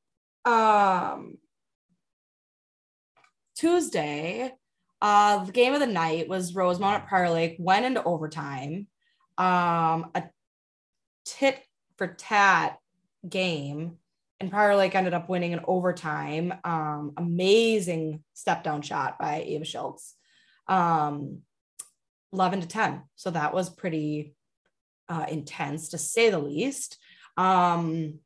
um Tuesday, uh the game of the night was Rosemount at Prior Lake, went into overtime. Um a tit for tat game, and Prior Lake ended up winning in overtime. Um, amazing step down shot by Ava Schultz. Um, 11 to 10. So that was pretty uh, intense to say the least. Um,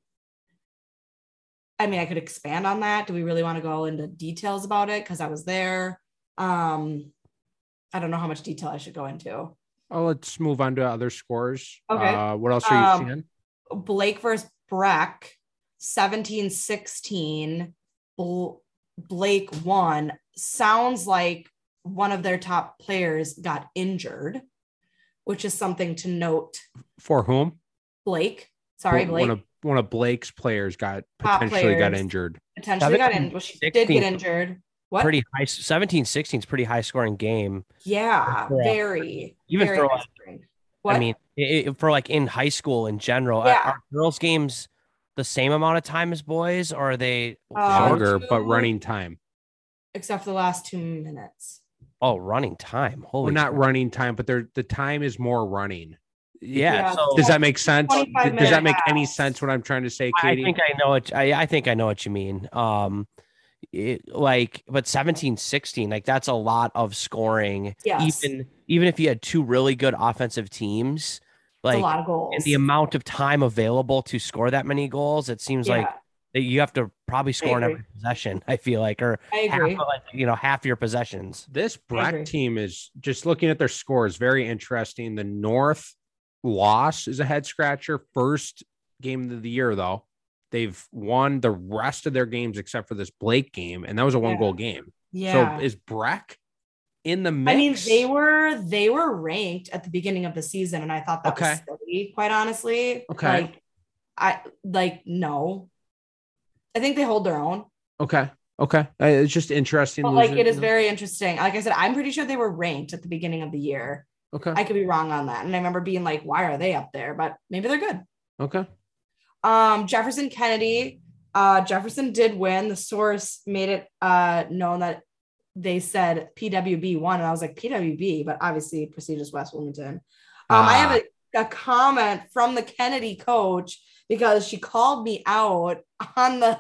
I mean, I could expand on that. Do we really want to go into details about it? Because I was there. Um, I don't know how much detail I should go into. Oh, let's move on to other scores. Okay. Uh, what else are you Um, seeing? Blake versus Breck, 17 16. Bl- Blake won. Sounds like one of their top players got injured, which is something to note. For whom? Blake, sorry, One- Blake, One of one of Blake's players got Top potentially got injured. potentially got 17, in. Well, she did get injured. What? Pretty high 17 16 is pretty high scoring game. yeah, For, very. even very for, high like. What? I mean, it, it- for like in high school in general, Yeah. are, girls' games the same amount of time as boys, or are they Uh, Longer, but running time. except for the last two minutes. oh running time? Holy, Well, not running time, but they're the time is more running. Yeah. Yeah, so Does that make sense? Does that make any sense? What I'm trying to say, Katie? I Katie? think I know what I, I think I know what you mean. Um, it, like, but 17 16, like that's a lot of scoring. Yes. Even even if you had two really good offensive teams, It's a like lot of goals. and the amount of time available to score that many goals, it seems like Yeah, that you have to probably score in every possession. I feel like, or I half, of, like you know half your possessions. this agree. Breck team is just looking at their scores, very interesting. The North loss is a head scratcher. First game of the year, though. They've won the rest of their games except for this Blake game, and that was a one Yeah. goal game. Yeah. So is Breck in the mix? I mean, they were they were ranked at the beginning of the season, and I thought that Okay. was silly, quite honestly. Okay. Like, I like no. I think they hold their own, okay. Okay. Uh, It's just interesting. but like it is very interesting. Like I said, I'm pretty sure they were ranked at the beginning of the year. Okay. I could be wrong on that, and I remember being like, "Why are they up there?" But maybe they're good. okay. Um, Jefferson Kennedy. Uh, Jefferson did win. The source made it uh known that they said PWB won, and I was like PWB, but obviously prestigious West Bloomington. Um, I have a, a comment from the Kennedy coach because she called me out on the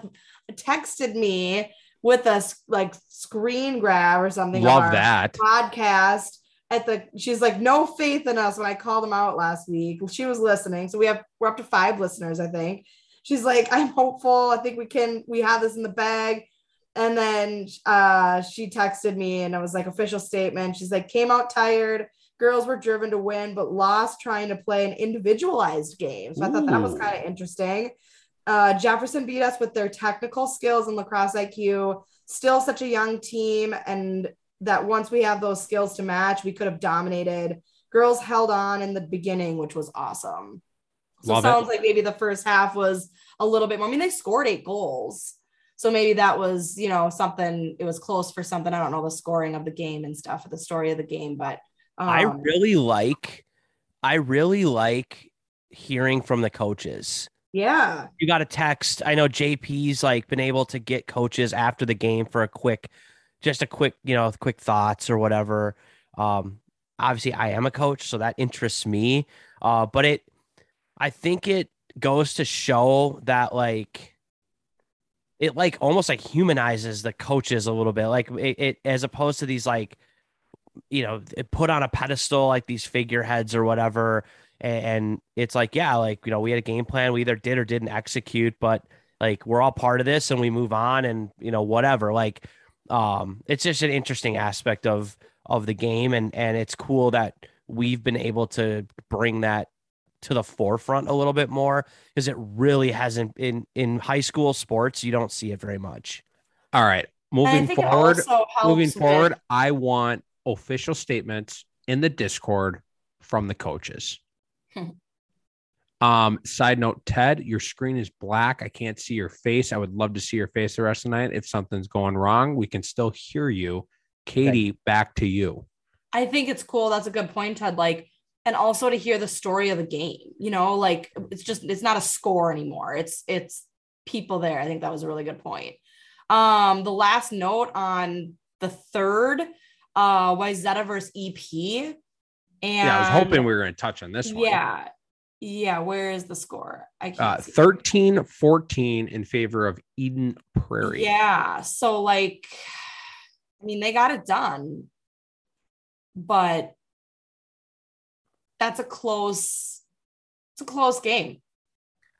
texted me with a like screen grab or something. Love that. podcast at the she's like no faith in us when I called them out last week. She was listening. So we have we're up to five listeners, I think. She's like, I'm hopeful. I think we can we have this in the bag. And then uh she texted me and it was like official statement. She's like, came out tired. Girls were driven to win, but lost trying to play an individualized game. So I thought that was kind of interesting. Uh, Jefferson beat us with their technical skills and lacrosse IQ. Still such a young team, and that once we have those skills to match, we could have dominated. Girls held on in the beginning, which was awesome. So Love it it. sounds like maybe the first half was a little bit more. I mean, they scored eight goals. So maybe that was, you know, something, it was close for something. I don't know the scoring of the game and stuff, the story of the game, but um, I really like, I really like hearing from the coaches. yeah. You got a text. I know JP's like been able to get coaches after the game for a quick, just a quick, you know, quick thoughts or whatever. Um, obviously, I am a coach, so that interests me. Uh, but it, I think it goes to show that like it like almost like humanizes the coaches a little bit, like it, it as opposed to these like you know it put on a pedestal like these figureheads or whatever and, and it's like yeah like you know we had a game plan we either did or didn't execute but like we're all part of this and we move on and you know whatever like um it's just an interesting aspect of of the game and and it's cool that we've been able to bring that to the forefront a little bit more because it really hasn't in in high school sports you don't see it very much All right. Moving forward, moving with- forward, I want official statements in the Discord from the coaches. Um, side note, Ted, your screen is black. I can't see your face. I would love to see your face the rest of the night. If something's going wrong, we can still hear you. Katie, back to you. I think it's cool. That's a good point, Ted. Like, and also to hear the story of the game, you know, like it's just it's not a score anymore. It's it's people there. I think that was a really good point. Um, the last note on the third, uh, Wayzata versus EP. And yeah, I was hoping we were going to touch on this one. yeah. Yeah, where is the score? I can't. Uh, see. 13 14 in favor of Eden Prairie. Yeah. So like, I mean, they got it done, but that's a close. It's a close game.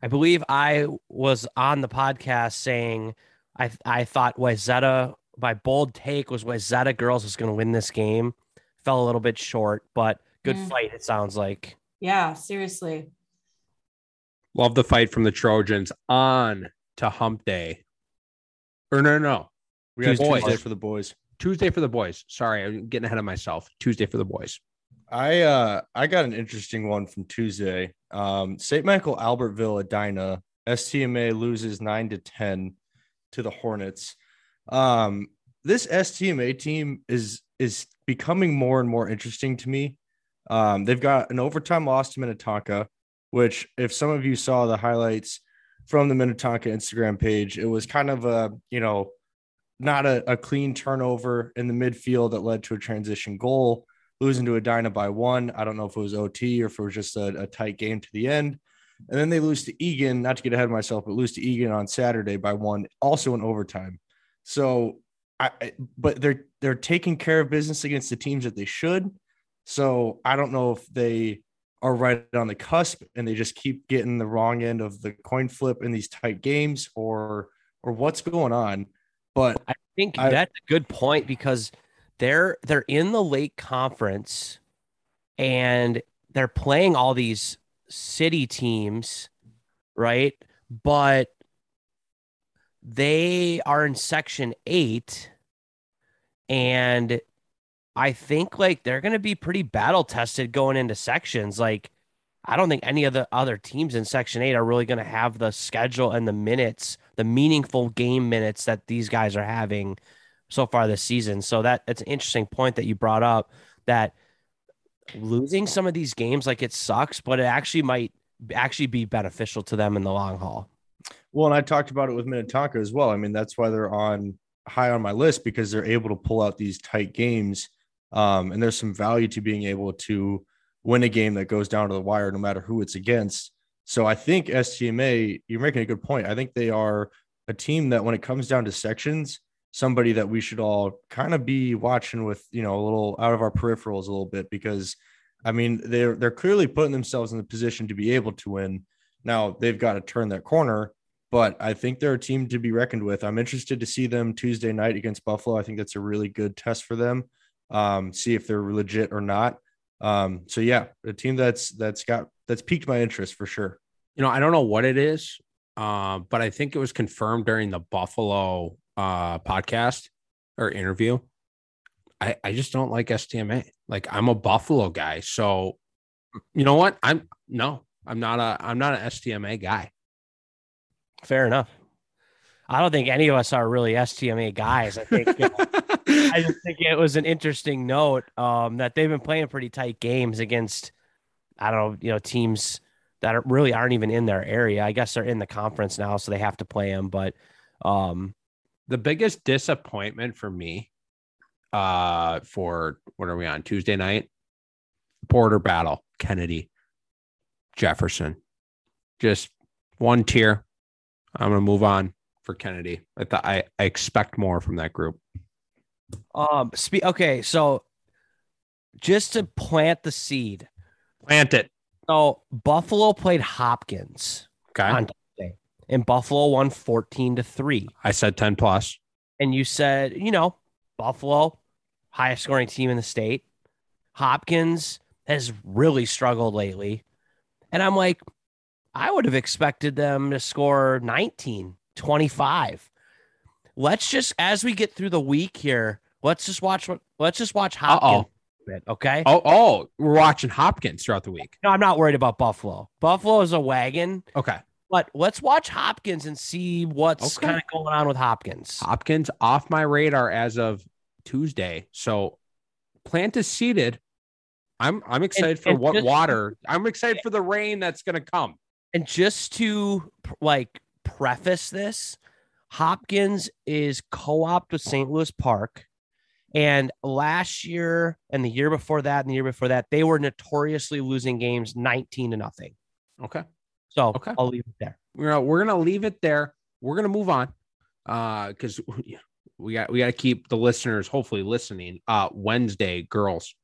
I believe I was on the podcast saying I I thought Wayzata my bold take was Wayzata girls was going to win this game. Fell a little bit short, but good Mm. fight. It sounds like. Yeah, seriously. Love the fight from the Trojans on to hump day. Or no, no, no. We got Tuesday. Tuesday for the boys. Tuesday for the boys. Sorry, I'm getting ahead of myself. Tuesday for the boys. I uh I got an interesting one from Tuesday. Um St. Michael Albertville Edina STMA loses 9 to 10 to the Hornets. Um this STMA team is is becoming more and more interesting to me. Um they've got an overtime loss to Minnetonka, which if some of you saw the highlights from the Minnetonka Instagram page, it was kind of a, you know, not a, a clean turnover in the midfield that led to a transition goal losing to Edina by one. I don't know if it was OT or if it was just a, a tight game to the end. And then they lose to Eagan, not to get ahead of myself, but lose to Eagan on Saturday by one, also in overtime. So I- but they're they're taking care of business against the teams that they should. So I don't know if they are right on the cusp and they just keep getting the wrong end of the coin flip in these tight games or or what's going on. But I think I- that's a good point because they're they're in the Lake Conference and they're playing all these city teams, right? But they are in section 8 and I think like they're going to be pretty battle tested going into sections like I don't think any of the other teams in Section 8 are really going to have the schedule and the minutes, the meaningful game minutes that these guys are having so far this season. So that it's an interesting point that you brought up that losing some of these games like it sucks, but it actually might actually be beneficial to them in the long haul. Well, and I talked about it with Minnetonka as well. I mean, that's why they're on high on my list because they're able to pull out these tight games. Um, and there's some value to being able to win a game that goes down to the wire, no matter who it's against. So I think STMA, you're making a good point. I think they are a team that when it comes down to sections, somebody that we should all kind of be watching with, you know, a little out of our peripherals a little bit because I mean, they're they're clearly putting themselves in the position to be able to win. Now they've got to turn that corner, but I think they're a team to be reckoned with. I'm interested to see them Tuesday night against Buffalo. I think that's a really good test for them. Um, see if they're legit or not. Um, so yeah, a team that's that's got that's piqued my interest for sure. You know, I don't know what it is, uh, but I think it was confirmed during the Buffalo uh, podcast or interview. I, I just don't like STMA. Like I'm a Buffalo guy. So you know what? I'm no, I'm not a I'm not an STMA guy. Fair enough. I don't think any of us are really STMA guys. I think I just think it was an interesting note um, that they've been playing pretty tight games against, I don't know, you know, teams that are, really aren't even in their area. I guess they're in the conference now, so they have to play them. But um, the biggest disappointment for me uh for what are we on Tuesday night? Border battle, Kennedy, Jefferson. Just one tier. I'm gonna move on for Kennedy. I thought I, I expect more from that group. Um, spe- okay, so just to plant the seed, Plant it. so Buffalo played Hopkins Okay. on Tuesday, and Buffalo won fourteen to three. I said 10 plus. and you said, you know, Buffalo, highest scoring team in the state. Hopkins has really struggled lately. And I'm like, I would have expected them to score 19, 25. Let's just, as we get through the week here, let's just watch what, let's just watch Hopkins. a bit, Okay. Oh, oh, we're watching Hopkins throughout the week. No, I'm not worried about Buffalo. Buffalo is a wagon, Okay. but let's watch Hopkins and see what's Okay. kind of going on with Hopkins. Hopkins off my radar as of Tuesday. So plant is seated. I'm I'm excited for and what just- water. I'm excited for the rain that's gonna come. And just to like preface this, Hopkins is co-opted with St. Louis Park. And last year and the year before that and the year before that, they were notoriously losing games 19 to nothing. Okay. So Okay. I'll leave it there. We're gonna, we're gonna leave it there. We're gonna move on. Uh, because we got we got to keep the listeners hopefully listening. Uh, Wednesday, girls.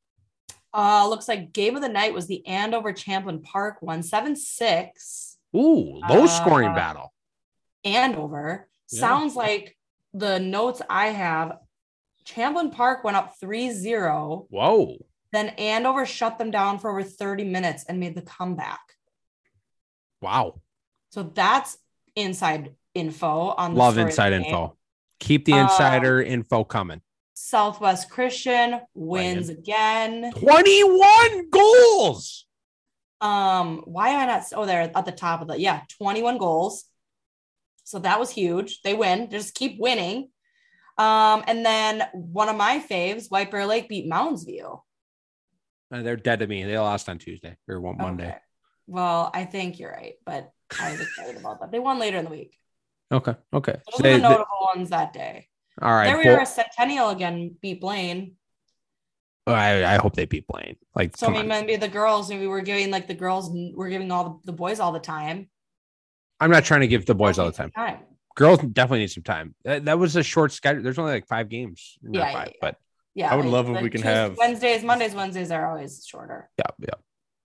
Uh, looks like game of the night was the Andover Champlin Park one seven six. Ooh, low scoring Uh, battle. Andover Yeah. sounds like the notes I have. Champlin Park went up 3-0. Whoa. Then Andover shut them down for over 30 minutes and made the comeback. Wow. So that's inside info on the Love inside info. Keep the Uh, insider info coming. Southwest Christian wins again. 21 goals. Um, why am I not? Oh, they're at the top of the yeah, 21 goals. So that was huge. They win, just keep winning. Um, and then one of my faves, White Bear Lake beat Mounds View. Uh, they're dead to me. They lost on Tuesday or one Monday. Okay. Well, I think you're right, but I was excited about that. They won later in the week. Okay. Okay. Those They- are the they- notable ones that day. all right. there we are. Centennial again beat Blaine. I, I hope they beat Blaine. Like, So I mean, maybe the girls, maybe we're giving like the girls, we're giving all the, the boys all the time. I'm not trying to give the boys all the Girls time. Girls definitely need some time. That, that was a short schedule. There's only like five games. Not Yeah, yeah, five, yeah. but Yeah, I would like, love if we can have- Wednesdays, Mondays, Wednesdays are always shorter. yeah, yeah.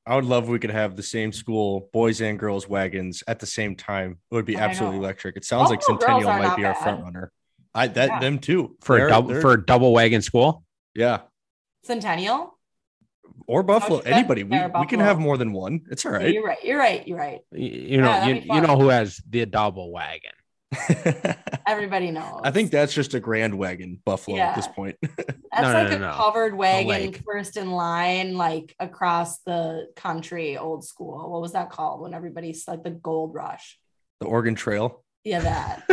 I would love if we could have the same school boys and girls wagons at the same time. It would be I absolutely know. electric. It sounds like Centennial might not be our bad. front runner. I that Yeah. them too For They're- a double for a double wagon school. yeah Centennial. Or Buffalo you anybody. We, Yeah, we can have more than one. It's all right. Yeah. You're right. You're right. You're right. You, you know, Yeah, you, you know who has the double wagon. Everybody knows. I think that's just a grand wagon Buffalo at this point. that's no, like no, a no. covered wagon, lake. first in line, like across the country, old school. What was that called? When everybody's like the gold rush. the Oregon Trail. Yeah, that.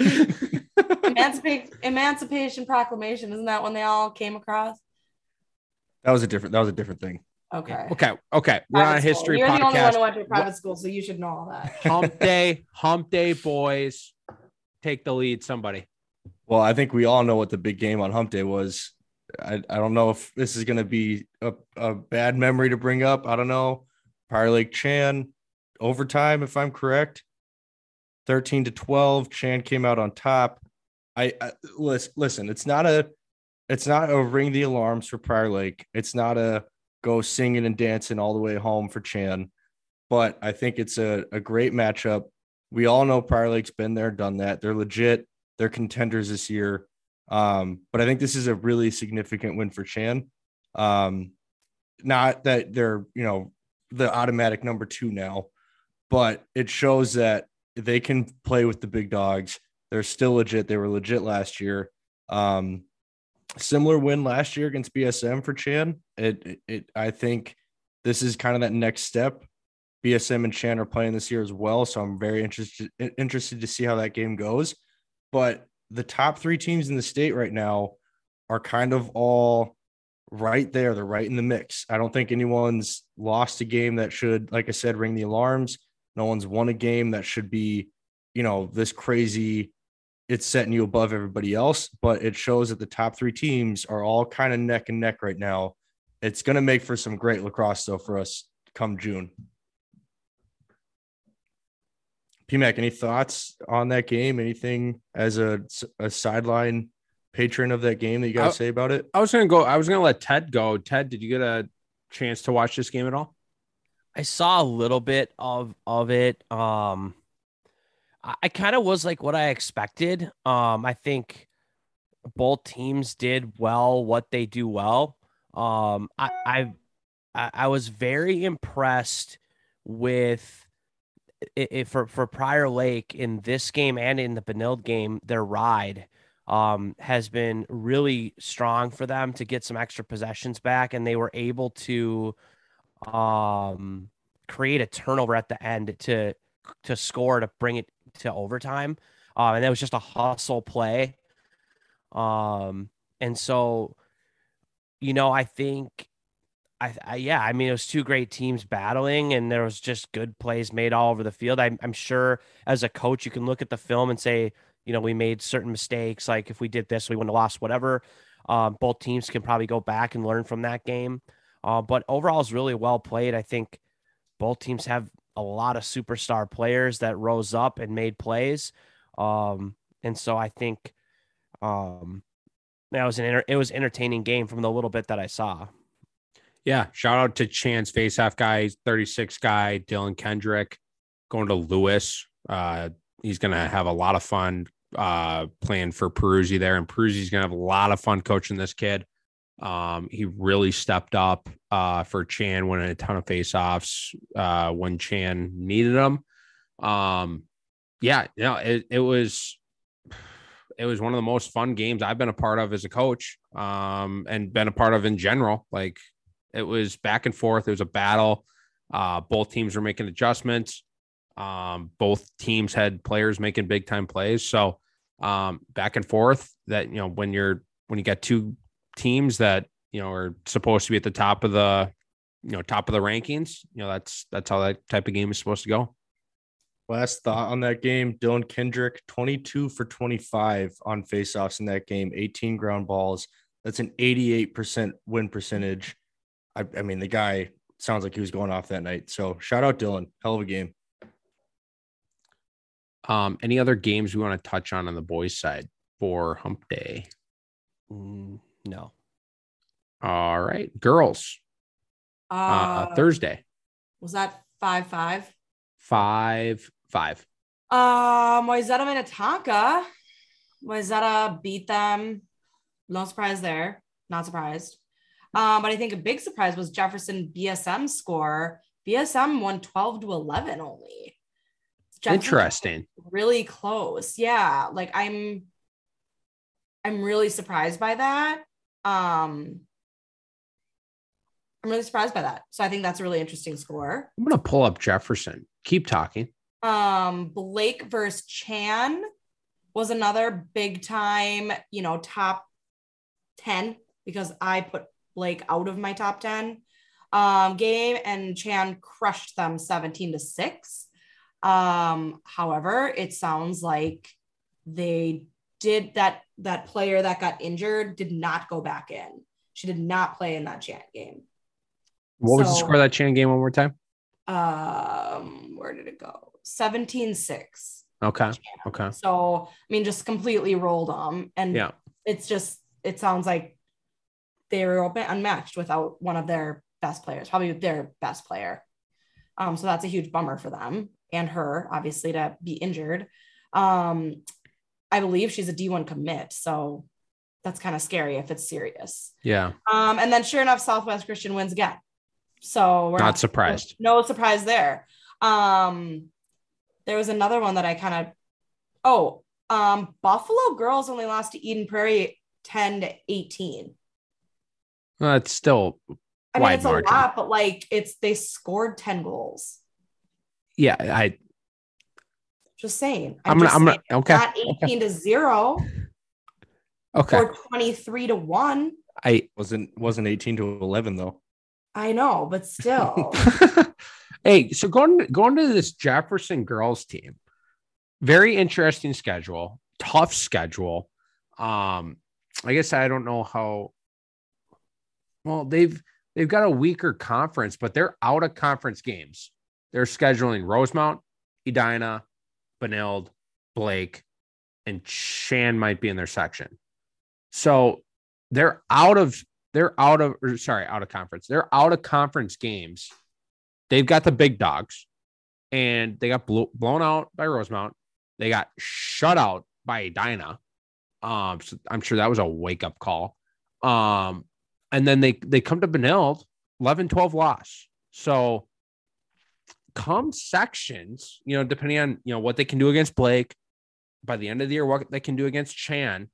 Emancipation, Emancipation Proclamation. Isn't that when they all came across? That was a different. That was a different thing. Okay. Okay, okay. We're on a Private school. history You're the only one podcast. who went to a private school, so you should know all that. hump day, hump day, boys. Take the lead, somebody. Well, I think we all know what the big game on Hump Day was. I, I don't know if this is going to be a, a bad memory to bring up. I don't know. Prior Lake Chan overtime, if I'm correct. 13 to 12. Chan came out on top. I, I listen, listen, it's not a it's not a ring the alarms for Prior Lake. It's not a go singing and dancing all the way home for Chan. But I think it's a, a great matchup. We all know Prior Lake's been there, done that. They're legit. They're contenders this year. Um, but I think this is a really significant win for Chan. Um, not that they're, you know, the automatic number two now, but it shows that they can play with the big dogs. They're still legit. They were legit last year. Um, similar win last year against BSM for Chan. It, it, it I think this is kind of that next step. BSM and Chan are playing this year as well, so I'm very interested interested to see how that game goes. But the top three teams in the state right now are kind of all right there. They're right in the mix. I don't think anyone's lost a game that should, like I said, ring the alarms. No one's won a game that should be, you know, this crazy. It's setting you above everybody else, but it shows that the top three teams are all kind of neck and neck right now. It's going to make for some great lacrosse, though, for us come June. PMAC, any thoughts on that game? Anything as a, a sideline patron of that game that you got to say about it? I was gonna go. I was gonna let Ted go. Ted, did you get a chance to watch this game at all? I saw a little bit of of it. Um, I, kind of was like what I expected. Um, I think both teams did well what they do well. Um, I I I I was very impressed with it, it for for Prior Lake in this game and in the Benilde game. Their ride um, has been really strong for them to get some extra possessions back, and they were able to um create a turnover at the end to to score to bring it to overtime um and that was just a hustle play. Um and so you know i think I, I yeah i mean it was two great teams battling and there was just good plays made all over the field. I, i'm sure as a coach you can look at the film and say you know we made certain mistakes like if we did this we wouldn't have lost whatever. Um, both teams can probably go back and learn from that game. Uh, but overall, it's really well played. I think both teams have a lot of superstar players that rose up and made plays. Um, and so I think um, that was an enter- it was entertaining game from the little bit that I saw. Yeah, shout out to Chan's faceoff guy, 36 guy, Dylan Kendrick, going to Lewis. Uh, he's gonna have a lot of fun uh, playing for Peruzzi there, and Peruzzi's gonna have a lot of fun coaching this kid. Um, he really stepped up uh, for Chan, winning a ton of faceoffs uh, when Chan needed them. Um, yeah, you know, it, it was it was one of the most fun games I've been a part of as a coach, um, and been a part of in general. Like it was back and forth. It was a battle. Uh, both teams were making adjustments. Um, both teams had players making big time plays. So um, back and forth. That you know when you're when you got two teams that you know are supposed to be at the top of the you know top of the rankings you know that's that's how that type of game is supposed to go. Last thought on that game dylan kendrick 22 for 25 on faceoffs in that game 18 ground balls. That's an 88% win percentage. I, I mean the guy sounds like he was going off that night. So shout out dylan hell of a game. Um any other games we want to touch on on the boys side for hump day? Mm, no. all right girls uh, Uh, thursday was that five five? five five Um, Wayzata Minnetonka. Wayzata beat them. No surprise there. Not surprised. Um, but I think a big surprise was Jefferson BSM score. BSM won 12 to 11 only. Jefferson interesting Really close. Yeah. Like I'm I'm really surprised by that. Um I'm really surprised by that. So I think that's a really interesting score. i'm gonna pull up jefferson keep talking um blake versus chan was another big time you know top 10 because i put blake out of my top 10 um game and chan crushed them 17 to 6 um however it sounds like they did that that player that got injured did not go back in she did not play in that chan game what was the score of that chan game one more time um where did it go 17 6 okay okay So, I mean, just completely rolled them. And Yeah. it's just, it sounds like they were open, unmatched without one of their best players, probably their best player. Um, so that's a huge bummer for them and her, obviously, to be injured. Um, I believe she's a D1 commit. So that's kind of scary if it's serious. yeah Um, and then sure enough, Southwest Christian wins again. So we're not surprised no surprise there. Um, there was another one that I kind of, oh, um, Buffalo girls only lost to Eden Prairie 10 to 18. well, it's still I mean, it's a lot, but like it's they scored 10 goals. yeah i Just saying. i'm gonna i'm saying, gonna okay Not 18 to 0 okay or 23 to 1. i wasn't wasn't 18 to 11 though I know, but still. hey, so going going to this Jefferson girls team, very interesting schedule, tough schedule. Um, I guess I don't know how. Well, they've they've got a weaker conference, but they're out of conference games. They're scheduling Rosemount, Edina, Benilde, Blake, and Chan might be in their section. So they're out of they're out of or sorry, out of conference. They're out of conference games. They've got the big dogs, and they got blo- blown out by Rosemount. They got shut out by Edina. Um, so I'm sure that was a wake up call. Um, and then they they come to Benilde, 11 12 loss. So come sections, you know, depending on you know what they can do against Blake by the end of the year, what they can do against Chan.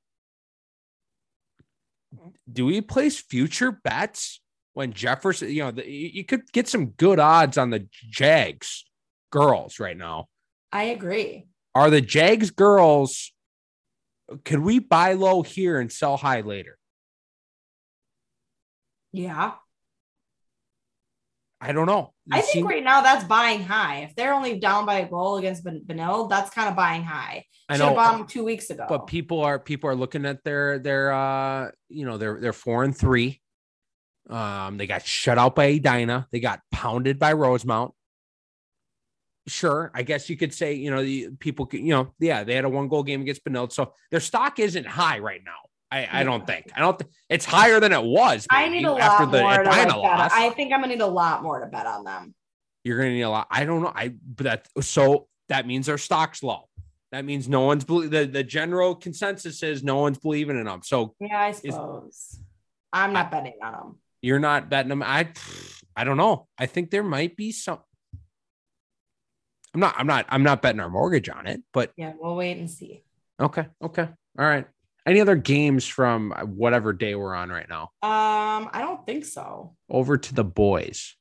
Do we place future bets when Jefferson, you know, the, you could get some good odds on the Jags girls right now. I agree. Are the Jags girls, could we buy low here and sell high later? Yeah. I don't know. I think right now that's buying high. If they're only down by a goal against Ben- Benilde, that's kind of buying high. I Should have know, bought them two weeks ago. but people are people are looking at their their uh you know they're they're four and three. Um, they got shut out by Edina. They got pounded by Rosemount. sure. I guess you could say, you know, the people, could, you know, yeah, they had a one goal game against Benilde, so their stock isn't high right now. I, I don't think. I don't think it's higher than it was. I need a lot more to like. I think I'm gonna need a lot more to bet on them. You're gonna need a lot. I don't know. I but that so that means their stock's low. That means no one's the the general consensus is no one's believing in them. So yeah, I suppose I'm not betting on them. You're not betting them. I I don't know. I think there might be some. I'm not. I'm not. I'm not betting our mortgage on it. But yeah, we'll wait and see. Okay. Okay. All right. Any other games from whatever day we're on right now? Um, I don't think so. Over to the boys.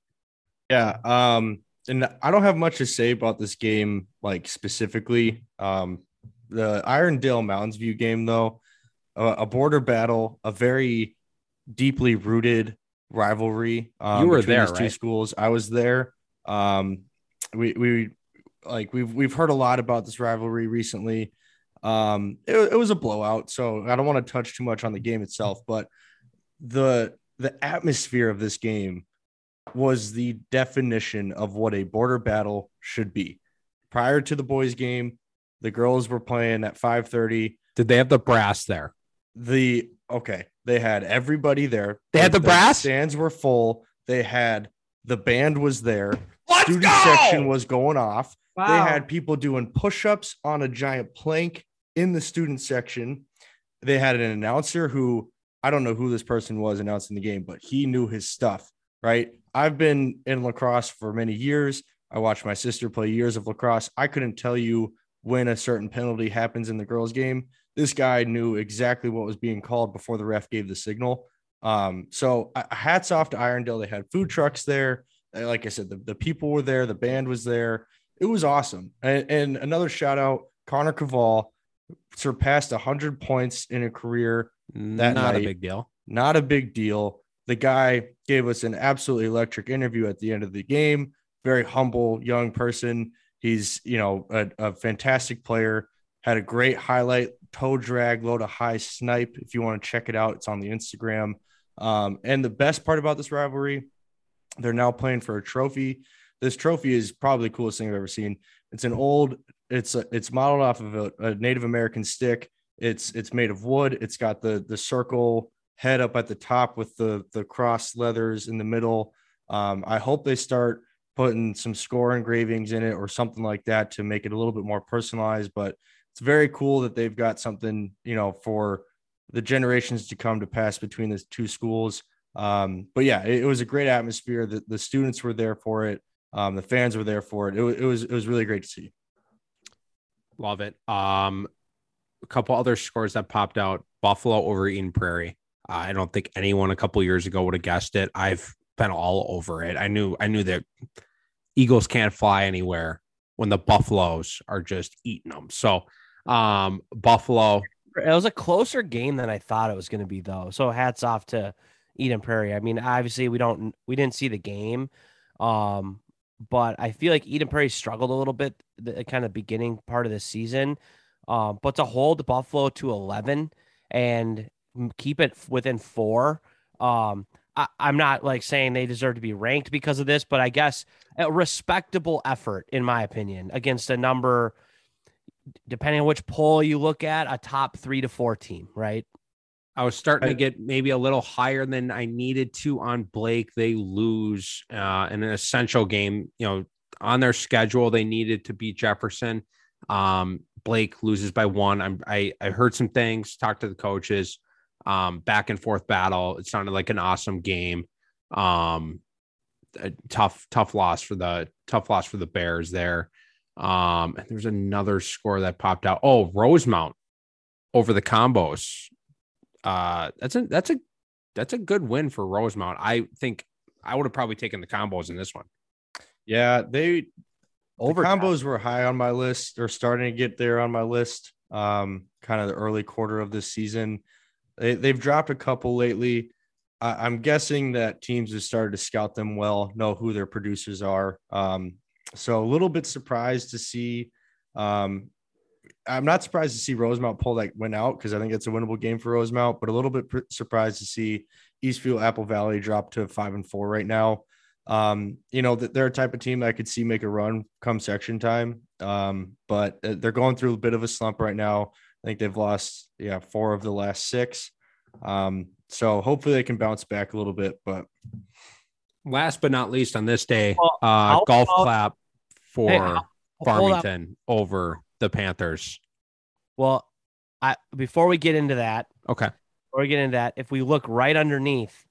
Yeah. Um, and I don't have much to say about this game, like specifically. Um, the Irondale Mounds View game, though, uh, a border battle, a very deeply rooted rivalry. Um, you were there, these two right? schools. I was there. Um, we we like we've we've heard a lot about this rivalry recently. Um, it, it was a blowout, so I don't want to touch too much on the game itself, but the the atmosphere of this game was the definition of what a border battle should be. Prior to the boys' game, the girls were playing at 5:30. Did they have the brass there? The okay, they had everybody there. They had the, the brass. Stands were full. They had the band was there. Let's Student go! section was going off. Wow. They had people doing push-ups on a giant plank in the student section. They had an announcer who I don't know who this person was announcing the game, but he knew his stuff, right? I've been in lacrosse for many years. I watched my sister play years of lacrosse. I couldn't tell you when a certain penalty happens in the girls' game. This guy knew exactly what was being called before the ref gave the signal. Um, so hats off to Irondale. They had food trucks there. Uh, Like I said, the, the people were there, the band was there. It was awesome. And, and another shout out, Connor Caval surpassed 100 points in a career. That Not a big deal. Not a big deal. The guy gave us an absolutely electric interview at the end of the game. Very humble young person. He's, you know, a, a fantastic player. Had a great highlight toe drag, load a high snipe. If you want to check it out, it's on the Instagram. Um, and the best part about this rivalry, they're now playing for a trophy. This trophy is probably the coolest thing I've ever seen. It's an old, it's a, it's modeled off of a, a Native American stick. It's it's made of wood. It's got the the circle head up at the top with the the cross leathers in the middle. Um, I hope they start putting some score engravings in it or something like that to make it a little bit more personalized. But it's very cool that they've got something you know for the generations to come to pass between the two schools. Um, but yeah, it, it was a great atmosphere. The, the students were there for it. Um, the fans were there for it. It, it was it was really great to see. Love it. Um, a couple other scores that popped out: Buffalo over Eden Prairie. Uh, I don't think anyone a couple years ago would have guessed it. I've been all over it. I knew I knew that Eagles can't fly anywhere when the Buffaloes are just eating them. So, um, Buffalo. It was a closer game than I thought it was going to be, though. So hats off to Eden Prairie. I mean, obviously we don't we didn't see the game, um, but I feel like Eden Prairie struggled a little bit the kind of beginning part of the season. Um, but to hold Buffalo to eleven and keep it within four, um, I, I'm not like saying they deserve to be ranked because of this, but I guess a respectable effort, in my opinion, against a number, depending on which poll you look at, a top three to four team, right? I was starting to get maybe a little higher than I needed to on Blake. They lose uh, in an essential game. You know, on their schedule, they needed to beat Jefferson. Um, Blake loses by one. I'm, I I heard some things, talked to the coaches, um, back and forth battle. It sounded like an awesome game. Um, a tough tough loss for the tough loss for the Bears there. Um, and there's another score that popped out. Oh, Rosemount over the combos uh that's a that's a that's a good win for Rosemount. I think I would have probably taken the combos in this one. Yeah, they Over the combos were high on my list or starting to get there on my list. Um, kind of the early quarter of this season. They, they've dropped a couple lately. I, I'm guessing that teams have started to scout them well, know who their producers are. Um, so a little bit surprised to see. Um, I'm not surprised to see Rosemount pull that win out because I think it's a winnable game for Rosemount, but a little bit pr- surprised to see Eastview Apple Valley drop to five and four right now. Um, you know they're a type of team I could see make a run come section time. Um, but uh, they're going through a bit of a slump right now. I think they've lost yeah four of the last six. Um, so hopefully they can bounce back a little bit. But Last but not least, on this day, Well, uh, golf clap for Hey, how- Hold up. Farmington over the Panthers. Well, I before we get into that, Okay. before we get into that, if we look right underneath,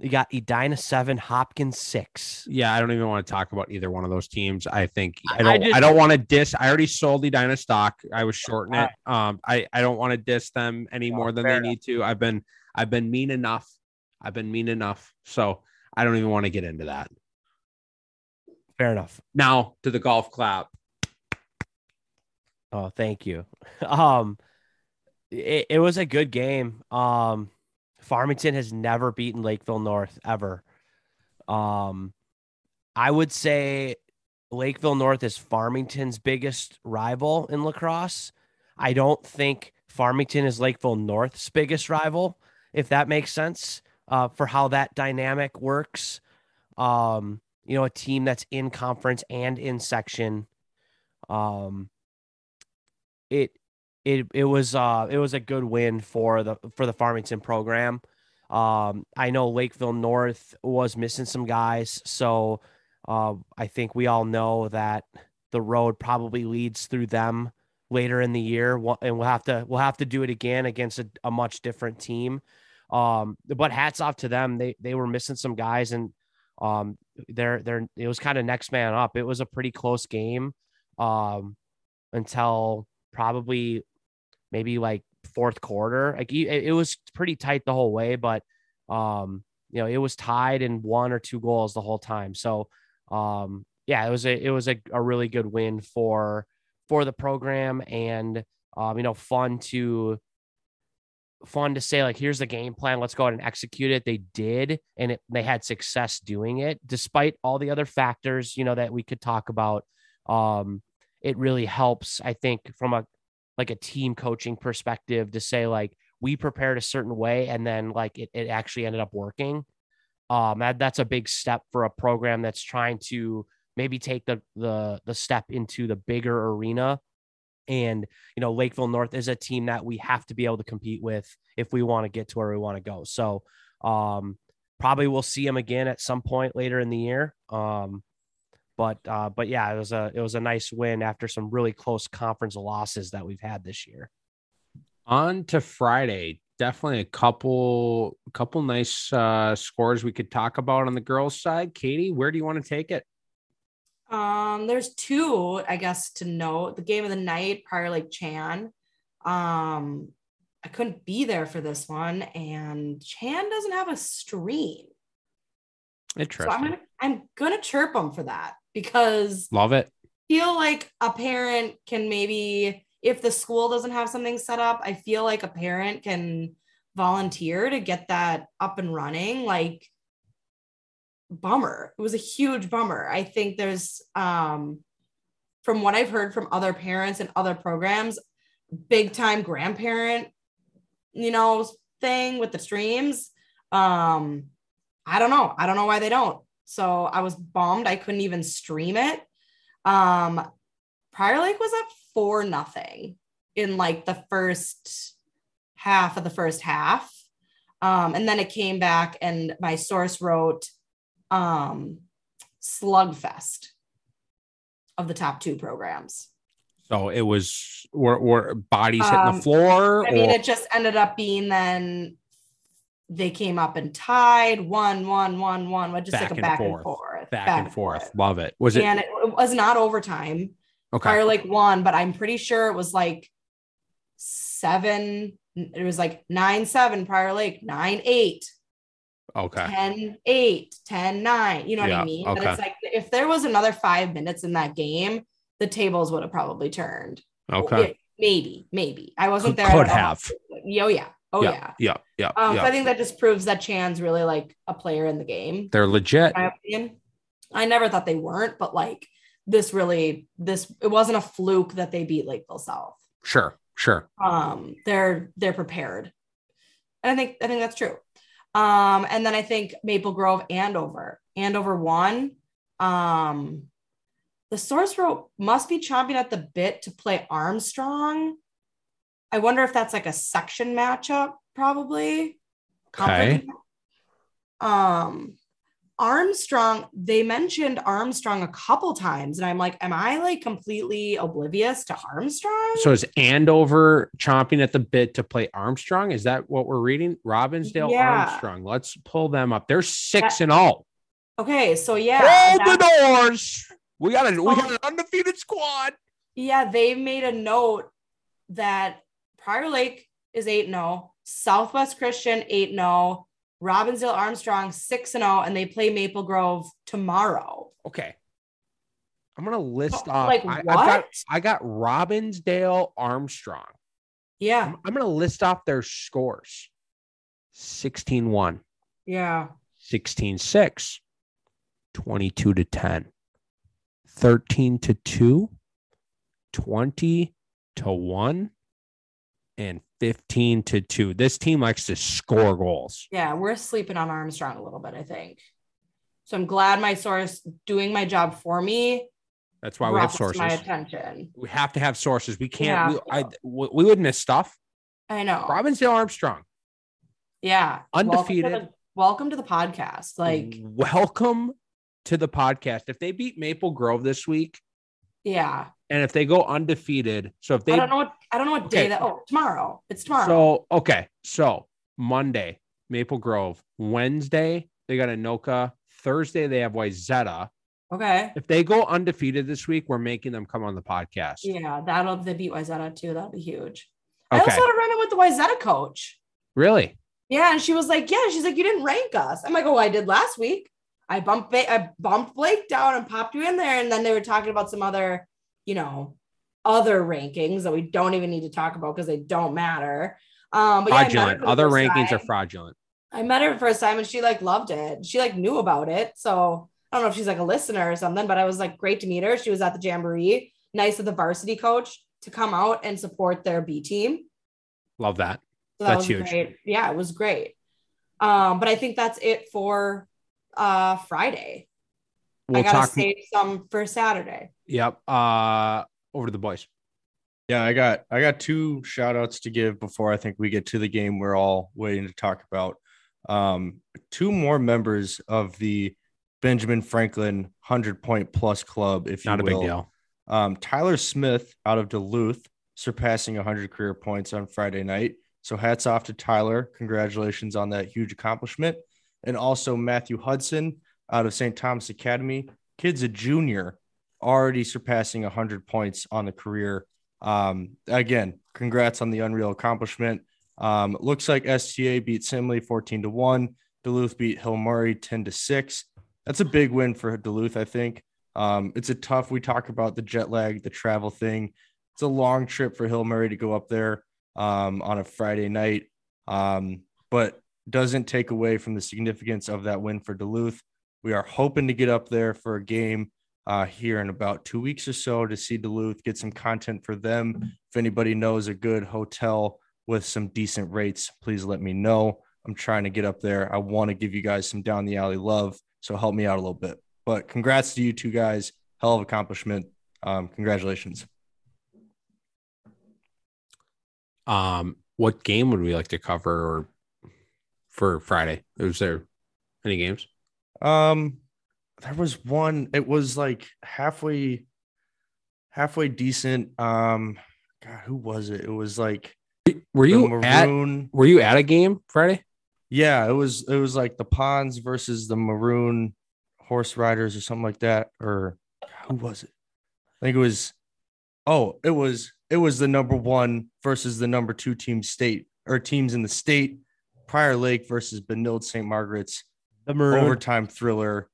you got Edina seven, Hopkins six. Yeah, I don't even want to talk about either one of those teams. I think I I don't. I, just- don't want to diss. I already sold Edina stock. I was shorting it. Um, I I don't want to diss them any more than they need to. I've been I've been mean enough. I've been mean enough. So I don't even want to get into that. Fair enough. Now to the golf clap. Oh, thank you. Um, it, it was a good game. Um, Farmington has never beaten Lakeville North ever. Um, I would say Lakeville North is Farmington's biggest rival in lacrosse. I don't think Farmington is Lakeville North's biggest rival, if that makes sense, uh, for how that dynamic works. Um, you know, a team that's in conference and in section. Um, it it it was uh it was a good win for the for the Farmington program. Um, I know Lakeville North was missing some guys, so uh, I think we all know that the road probably leads through them later in the year, and we'll have to we'll have to do it again against a, a much different team. Um, but hats off to them; they they were missing some guys, and um, they're they're it was kind of next man up. It was a pretty close game, um, until probably maybe like fourth quarter. Like it, was pretty tight the whole way, but um, you know, it was tied in one or two goals the whole time. So um, yeah, it was a it was a, a really good win for for the program and um, you know, fun to fun to say like here's the game plan let's go out and execute it they did and it, they had success doing it despite all the other factors you know that we could talk about um it really helps i think from a like a team coaching perspective to say like we prepared a certain way and then like it, it actually ended up working. Um that, that's a big step for a program that's trying to maybe take the the the step into the bigger arena. And you know lakeville north is a team that we have to be able to compete with if we want to get to where we want to go. So um probably we'll see them again at some point later in the year. Um but uh, but yeah, it was a it was a nice win after some really close conference losses that we've had this year. On to Friday. Definitely a couple couple nice uh scores we could talk about on the girls' side. Katie, where do you want to take it? Um, there's two, I guess, to note. The game of the night, Prior Lake Chan. Um, I couldn't be there for this one, and Chan doesn't have a stream. So Interesting. I'm gonna I'm gonna chirp them for that because Love it. feel like a parent can maybe if the school doesn't have something set up, I feel like a parent can volunteer to get that up and running. Like bummer. It was a huge bummer. I think there's um from what I've heard from other parents and other programs, big time grandparent, you know, thing with the streams. Um, I don't know. I don't know why they don't. So I was bummed I couldn't even stream it. Um, Prior Lake was up four nothing in like the first half of the first half. Um, and then it came back and my source wrote um slugfest of the top two programs. So it was were, were bodies hitting Um, the floor. I mean, or- it just ended up being then they came up and tied one, one, one, one, What just Back like a and back and forth. forth, back, and forth. Love it. Was it And it, it was not overtime. okay? Prior Lake won, but I'm pretty sure it was like seven. It was like nine, seven, Prior Lake, nine, eight, Okay. 10, eight, 10, nine. You know what I mean? Okay. But it's like if there was another five minutes in that game, the tables would have probably turned. Okay. Yeah, maybe, maybe. I wasn't there. Could know. have. Oh, yeah. Oh, yeah. Yeah. Yeah. Um, yeah. So I think that just proves that Chan's really like a player in the game. They're legit. My opinion. I never thought they weren't, but like this really, this it wasn't a fluke that they beat Lakeville South. Sure. Sure. Um, they're they're prepared, and I think I think that's true. Um, and then I think Maple Grove, Andover, Andover won. Um, the Source Rope must be chomping at the bit to play Armstrong. I wonder if that's like a section matchup, probably. Okay. Um, Armstrong, they mentioned Armstrong a couple times, and I'm like, am I like completely oblivious to Armstrong? So is Andover chomping at the bit to play Armstrong? Is that what we're reading? Robbinsdale Yeah. Armstrong. Let's pull them up. They're six and all. okay, so yeah, Hold the doors. We got a we got an undefeated squad. yeah, they made a note that Prior Lake is 8 0, Southwest Christian 8 0, Robbinsdale Armstrong 6 0, and they play Maple Grove tomorrow. Okay. I'm gonna list Oh, off. like I, I've what? got I got Robbinsdale Armstrong. Yeah, I'm, I'm gonna list off their scores. 16-1, yeah. 16-6, 22 to 10, 13 to 2, 20 to 1, and 15 to 2. This team likes to score goals. Yeah, we're sleeping on Armstrong a little bit, I think. So I'm glad my source doing my job for me. That's why we have sources. My attention. We have to have sources. We can't. We, I, we would miss stuff. I know. Robbinsdale Armstrong, yeah. Undefeated. Welcome to, the, welcome to the podcast. Like, welcome to the podcast. If they beat Maple Grove this week, yeah. and if they go undefeated, so if they I don't know what I don't know what Okay. day that. Oh, tomorrow. It's tomorrow. so okay, so Monday Maple Grove, Wednesday they got Anoka, Thursday they have Wayzata. okay. If they go undefeated this week, we're making them come on the podcast. Yeah, that'll they beat Wayzata too. That'll be huge. I Okay, also had a run in with the Wayzata coach. really? Yeah, and she was like, "Yeah." She's like, "You didn't rank us." I'm like, "Oh, I did last week. I bumped Ba- I bumped Blake down and popped you in there." And then they were talking about some other, you know, other rankings that we don't even need to talk about because they don't matter. Um, but yeah, I met her Fraudulent. the Other rankings are fraudulent. I met her first time and she like loved it. She like knew about it. So I don't know if she's like a listener or something, but I was like great to meet her. She was at the jamboree. Nice of the varsity coach to come out and support their B team. Love that. So that That's huge. Great. Yeah, it was great. Um, but I think that's it for uh Friday. We'll I gotta talk. save some for Saturday. Yep. Uh, over to the boys. Yeah, I got I got two shout outs to give before I think we get to the game we're all waiting to talk about. Um, two more members of the Benjamin Franklin 100 point plus club, if Not you a big deal. Um, Tyler Smith out of Duluth surpassing 100 career points on Friday night. So hats off to Tyler. Congratulations on that huge accomplishment. And also Matthew Hudson out of St. Thomas Academy. Kid's a junior, already surpassing 100 points on the career. Um, again, congrats on the unreal accomplishment. Um, looks like STA beat Simley 14 to 1. Duluth beat Hill Murray 10 to 6. That's a big win for Duluth, I think. Um, it's a tough, we talk about the jet lag, the travel thing. It's a long trip for Hill Murray to go up there um, on a Friday night, um, but doesn't take away from the significance of that win for Duluth. We are hoping to get up there for a game uh, here in about two weeks or so to see Duluth, get some content for them. If anybody knows a good hotel with some decent rates, please let me know. I'm trying to get up there. I want to give you guys some down the alley love. So help me out a little bit. But congrats to you two guys. Hell of accomplishment. Um, congratulations. Um, what game would we like to cover or for Friday? Was there any games? Um, there was one. It was like halfway, halfway decent. Um, God, who was it? It was like Were you at were you at a game Friday? Yeah, it was. It was like the Ponds versus the Maroon Horse Riders or something like that. Or who was it? I think it was. Oh, it was. It was the number one versus the number two team state or teams in the state. Prior Lake versus Benilde St. Margaret's The overtime thriller.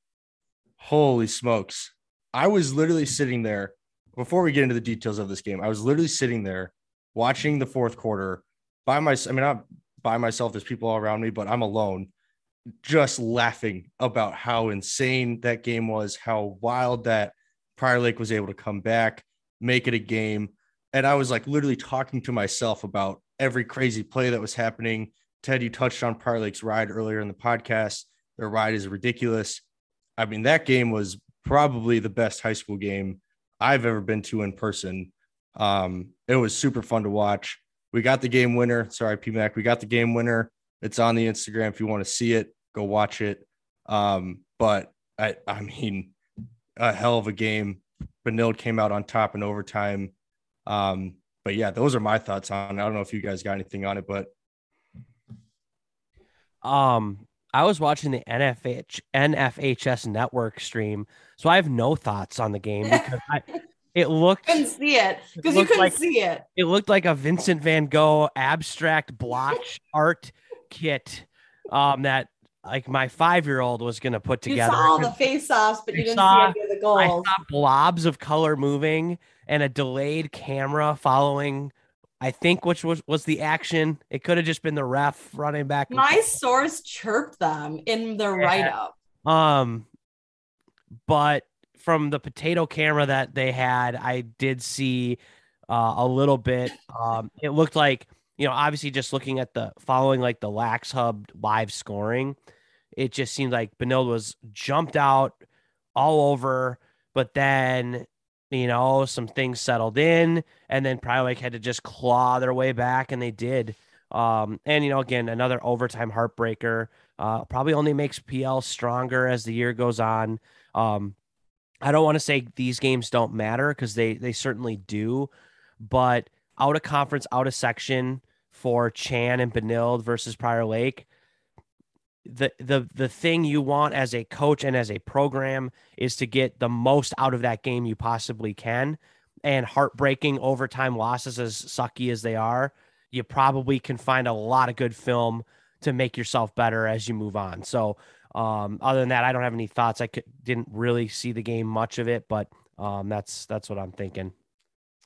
Holy smokes. I was literally sitting there before we get into the details of this game. I was literally sitting there watching the fourth quarter by myself. I mean, not by myself, there's people all around me, but I'm alone, just laughing about how insane that game was, how wild that Prior Lake was able to come back, make it a game. And I was like literally talking to myself about every crazy play that was happening, Ted, you touched on Prior Lake's ride earlier in the podcast. Their ride is ridiculous. I mean, that game was probably the best high school game I've ever been to in person. Um, it was super fun to watch. We got the game winner. Sorry, PMAC. We got the game winner. It's on the Instagram. If you want to see it, go watch it. Um, but I, I mean, a hell of a game. Benilde came out on top in overtime. Um, but yeah, those are my thoughts on. I don't know if you guys got anything on it, but um, I was watching the NFH NFHS network stream, so I have no thoughts on the game because I it looked couldn't see it because you couldn't like- see it. it looked like a Vincent Van Gogh abstract blotch art kit um that like my five year old was gonna put together. You saw all the face offs, but you, You didn't saw- see any of the goals. I saw blobs of color moving and a delayed camera following. I think which was was the action. It could have just been the ref running back. My source chirped them in the write up. Um, but from the potato camera that they had, I did see uh, a little bit. Um, it looked like you know, obviously, just looking at the following like the Lax Hub live scoring, it just seemed like Benilde was jumped out all over, but then you know some things settled in, and then Prior Lake had to just claw their way back, and they did. Um, and you know, again, another overtime heartbreaker. Uh, probably only makes PL stronger as the year goes on. Um, I don't want to say these games don't matter because they they certainly do, but out of conference, out of section for Chan and Benilde versus Prior Lake. The the the thing you want as a coach and as a program is to get the most out of that game you possibly can. And heartbreaking overtime losses, as sucky as they are, you probably can find a lot of good film to make yourself better as you move on. So, um, other than that, I don't have any thoughts. I could, didn't really see the game much of it, but um, that's that's what I'm thinking.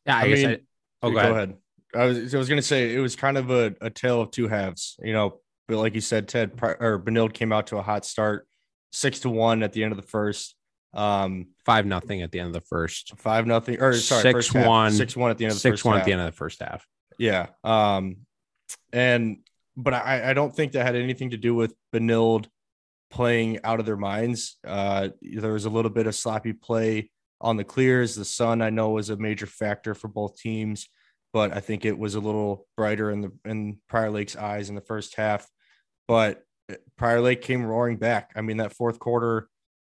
Yeah, I, I guess mean, I, oh, go, go ahead. ahead. I was I was gonna say it was kind of a, a tale of two halves, you know. But like you said, Ted or Benilde came out to a hot start, six to one at the end of the first. Um, Five nothing at the end of the first. five nothing or sorry, Six first half. six one at the end of the Six first one half. at the end of the first half. Yeah. Um, and but I, I don't think that had anything to do with Benilde playing out of their minds. Uh, there was a little bit of sloppy play on the clears. The sun I know was a major factor for both teams, but I think it was a little brighter in the in Prior Lake's eyes in the first half. But Prior Lake came roaring back. I mean, that fourth quarter,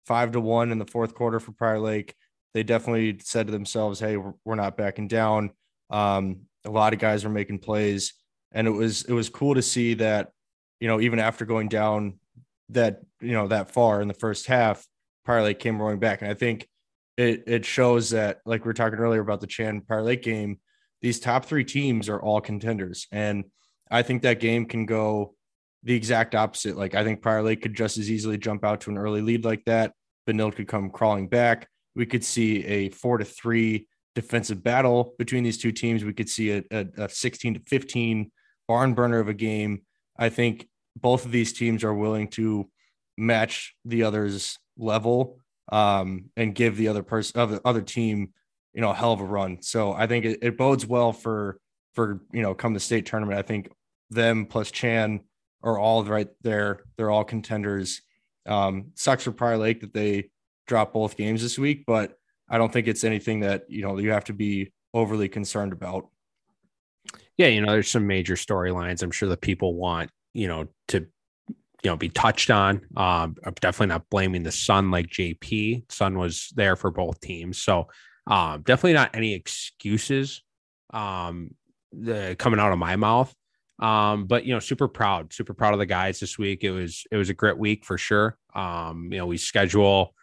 five to one in the fourth quarter for Prior Lake. They definitely said to themselves, "Hey, we're, we're not backing down." Um, a lot of guys were making plays, and it was it was cool to see that, you know, even after going down that you know that far in the first half, Prior Lake came roaring back, and I think it it shows that, like we were talking earlier about the Chan Prior Lake game, these top three teams are all contenders, and I think that game can go the exact opposite. Like I think Prior Lake could just as easily jump out to an early lead like that. Benilde could come crawling back. We could see a four to three defensive battle between these two teams. We could see a, a, a 16 to 15 barn burner of a game. I think both of these teams are willing to match the other's level um, and give the other person of the other team, you know, a hell of a run. So I think it, it bodes well for for you know come the state tournament. I think them plus Chan are all right there. They're all contenders. Um, sucks for Prior Lake that they dropped both games this week, but I don't think it's anything that you know you have to be overly concerned about. Yeah, you know, there's some major storylines. I'm sure that people want, you know, to, you know, be touched on. Um, I'm definitely not blaming the Sun like JP. Sun was there for both teams, so um, definitely not any excuses um, the, coming out of my mouth. Um, but you know, super proud, super proud of the guys this week. It was it was a great week for sure. Um, you know, we schedule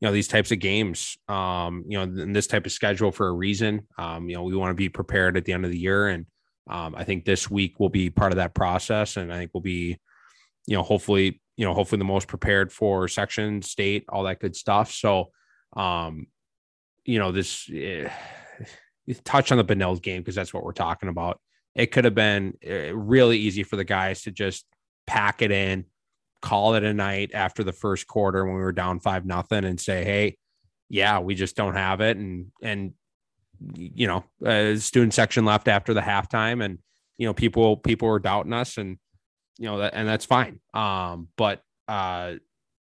you know these types of games um you know in this type of schedule for a reason um you know we want to be prepared at the end of the year and um i think this week will be part of that process and i think we'll be you know hopefully you know hopefully the most prepared for section state all that good stuff so um you know this eh, touch on the Benilde game because that's what we're talking about it could have been eh, really easy for the guys to just pack it in call it a night after the first quarter when we were down five nothing and say, hey, yeah, we just don't have it. And and you know, uh, student section left after the halftime, and you know, people people were doubting us, and you know that and that's fine. Um, but uh,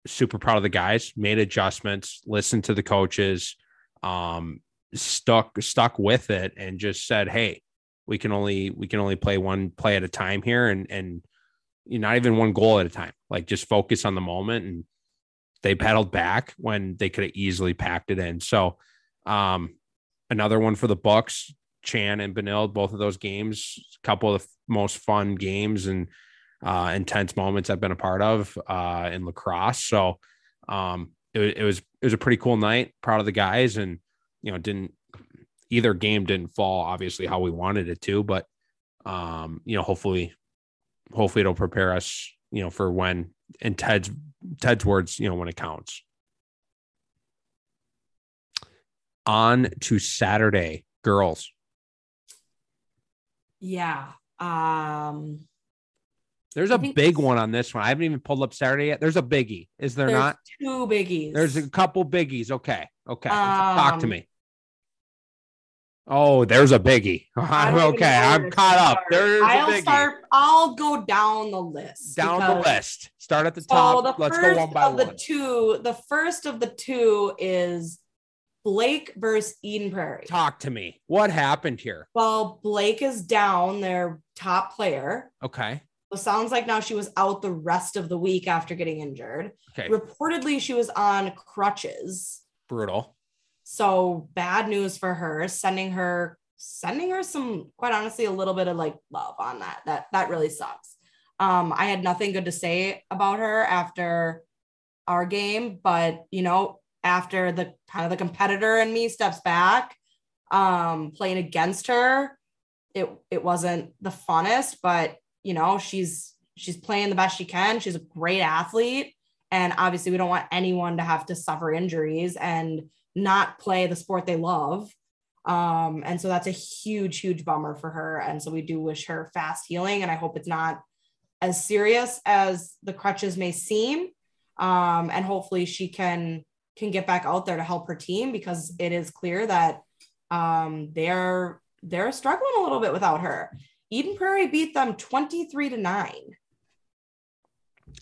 super proud of the guys. Made adjustments, listened to the coaches, um, stuck stuck with it, and just said, "Hey, we can only we can only play one play at a time here, and and not even one goal at a time. Like just focus on the moment." And they paddled back when they could have easily packed it in. So, um, another one for the Bucks. Chan and Benilde, both of those games, a couple of the most fun games and uh, intense moments I've been a part of uh, in lacrosse. So um, it, it, was it was a pretty cool night. Proud of the guys, and you know didn't either game didn't fall obviously how we wanted it to, but um, you know hopefully hopefully it'll prepare us you know for when and Ted's Ted's words you know when it counts. On to Saturday, girls. Yeah. Um there's a big one on this one. I haven't even pulled up Saturday yet. There's a biggie, is there there's not? Two biggies. There's a couple biggies. Okay. Okay. Talk to Um, me. Oh, there's a biggie. I'm okay. I'm caught up. There's a I'll biggie. start. I'll go down the list. Down the list. Start at the So top. the Let's first go one by of the two, the first of the two is Blake versus Eden Prairie. Talk to me. What happened here? Well, Blake is down, their top player. Okay. So sounds like now she was out the rest of the week after getting injured. Okay. Reportedly, she was on crutches. Brutal. So bad news for her, sending her sending her some quite honestly a little bit of like love on that. That that really sucks. Um I had nothing good to say about her after our game, but you know, after the kind of the competitor in me steps back, um playing against her, it it wasn't the funnest, but you know, she's she's playing the best she can. She's a great athlete and obviously we don't want anyone to have to suffer injuries and not play the sport they love. Um, and so that's a huge, huge bummer for her. And so we do wish her fast healing. And I hope it's not as serious as the crutches may seem. Um, and hopefully she can can get back out there to help her team because it is clear that um, they're they're struggling a little bit without her. Eden Prairie beat them 23 to 9.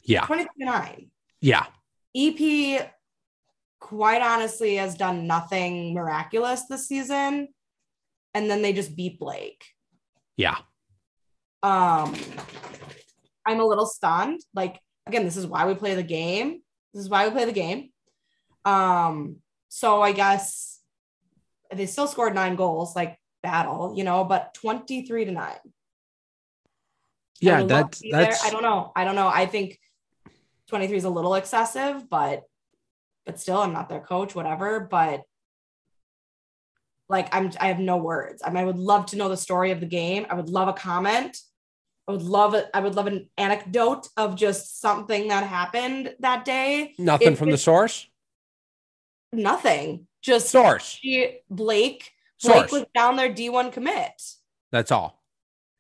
Yeah. 23 to 9. Yeah. EP, quite honestly, has done nothing miraculous this season. And then they just beat Blake. Yeah. Um, I'm a little stunned. Like, again, this is why we play the game. This is why we play the game. Um, so I guess they still scored nine goals, like battle, you know, but 23 to 9. Yeah. That's that's I don't know. I don't know. I think 23 is a little excessive, but but still, I'm not their coach, whatever. But like I'm I have no words. I mean, I would love to know the story of the game. I would love a comment. I would love it. I would love an anecdote of just something that happened that day. nothing from the source. Nothing. Just Source. she Blake. Blake Source. was down there D1 commit. That's all.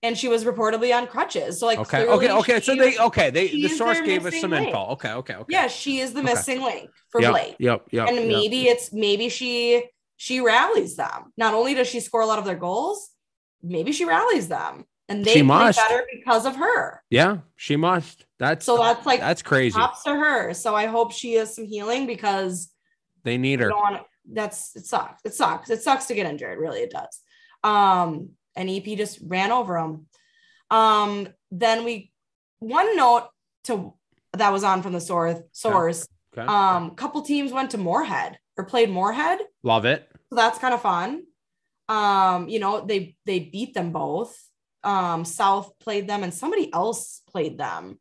And she was reportedly on crutches. So like Okay. Okay. Okay. So they okay. They the source gave us some link. info. Okay. Okay. Okay. Yeah, she is the Okay. missing link for Yep, Blake. Yep. Yep. and yep. maybe it's maybe she she rallies them. Not only does she score a lot of their goals, maybe she rallies them, and they She play must. better because of her. Yeah. She must. That's So that's like that's crazy. props to her. So I hope she has some healing because They need her. want that's it sucks. It sucks. It sucks to get injured. Really, it does. Um, and EP just ran over them. Um, then we one note to that was on from the source source. Okay. Um, couple teams went to Moorhead or played Moorhead. Love it. So that's kind of fun. Um, you know, they they beat them both. Um, South played them and somebody else played them.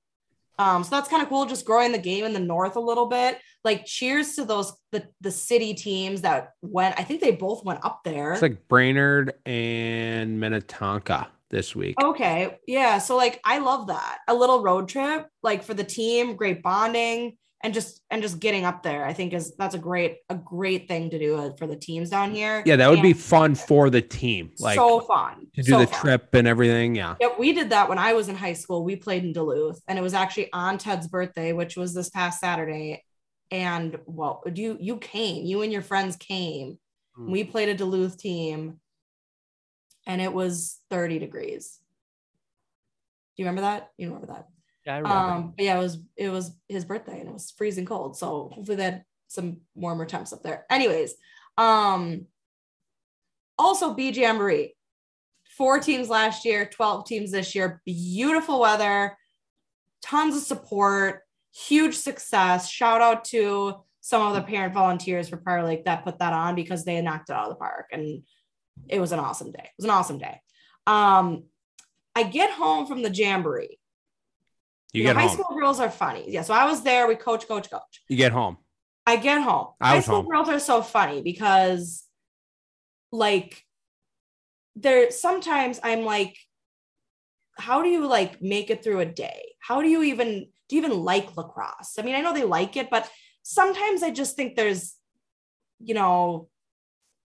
Um, so that's kind of cool, just growing the game in the north a little bit. Like cheers to those the the city teams that went. I think they both went up there. It's like Brainerd and Minnetonka this week. Okay. Yeah. So like I love that. A little road trip, like for the team, great bonding and just and just getting up there. I think is that's a great a great thing to do uh, for the teams down here. Yeah, that would be fun for the team. Like so fun. to do So the fun. trip and everything. Yeah. Yep, we did that when I was in high school. We played in Duluth and it was actually on Ted's birthday, which was this past Saturday. And well, you you came, you and your friends came. Hmm. We played a Duluth team and it was 30 degrees. Do you remember that? You remember that? Yeah, I. Um, but yeah, it was it was his birthday and it was freezing cold. So hopefully they had some warmer temps up there. Anyways, um, also BG Jamboree, four teams last year, 12 teams this year. Beautiful weather, tons of support, huge success. Shout out to some of the parent volunteers for Prior Lake that put that on because they knocked it out of the park and it was an awesome day. It was an awesome day. Um, I get home from the jamboree. You, know, get high home. school girls are funny. Yeah, so I was there. We coach, coach, coach. You get home. I get home. I High school home. girls are so funny because, like, there sometimes I'm like, how do you like make it through a day? How do you even do you even like lacrosse? I mean, I know they like it, but sometimes I just think there's, you know,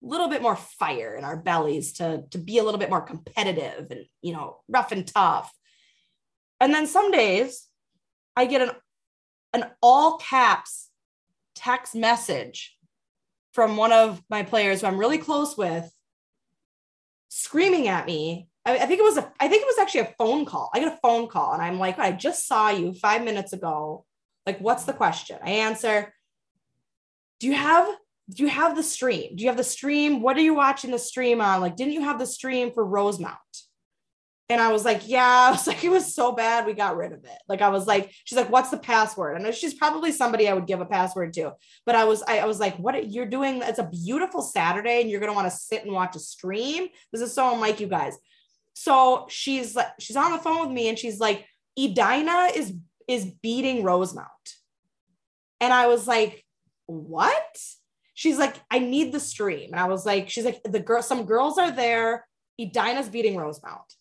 a little bit more fire in our bellies to to be a little bit more competitive and you know rough and tough. And then some days I get an an all caps text message from one of my players who I'm really close with screaming at me. I, I think it was a I think it was actually a phone call. I get a phone call and I'm like, I just saw you five minutes ago. Like, what's the question? I answer, do you have do you have the stream? Do you have the stream? What are you watching the stream on? Like, didn't you have the stream for Rosemount? And I was like, yeah, I was like, it was so bad, we got rid of it. Like, I was like, she's like, what's the password? And she's probably somebody I would give a password to. But I was, I, I was like, what you're doing? It's a beautiful Saturday, and you're gonna want to sit and watch a stream. This is so unlike you guys. So she's like, she's on the phone with me, and she's like, Edina is is beating Rosemount. And I was like, what? She's like, I need the stream. And I was like, she's like, the girl, some girls are there. Edina's beating Rosemount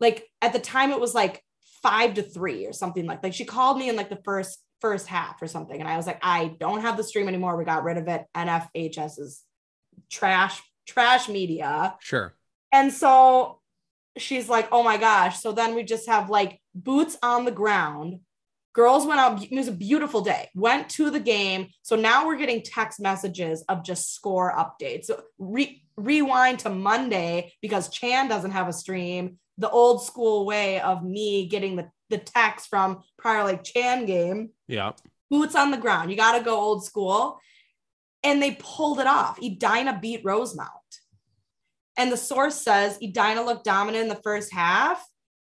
like at the time it was like five to three or something like like she called me in like the first first half or something. And i was like i don't have the stream anymore. We got rid of it. Nfhs is trash trash media. Sure. and so she's like oh my gosh. So then we just have like boots on the ground. Girls went out. It was a beautiful day. Went to the game. So now we're getting text messages of just score updates. So re- rewind to monday because chan doesn't have a stream the old school way of me getting the, the text from prior like chan game. Yeah. boots on the ground. You got to go old school. And they pulled it off. Edina beat rosemount. And the source says edina looked dominant in the first half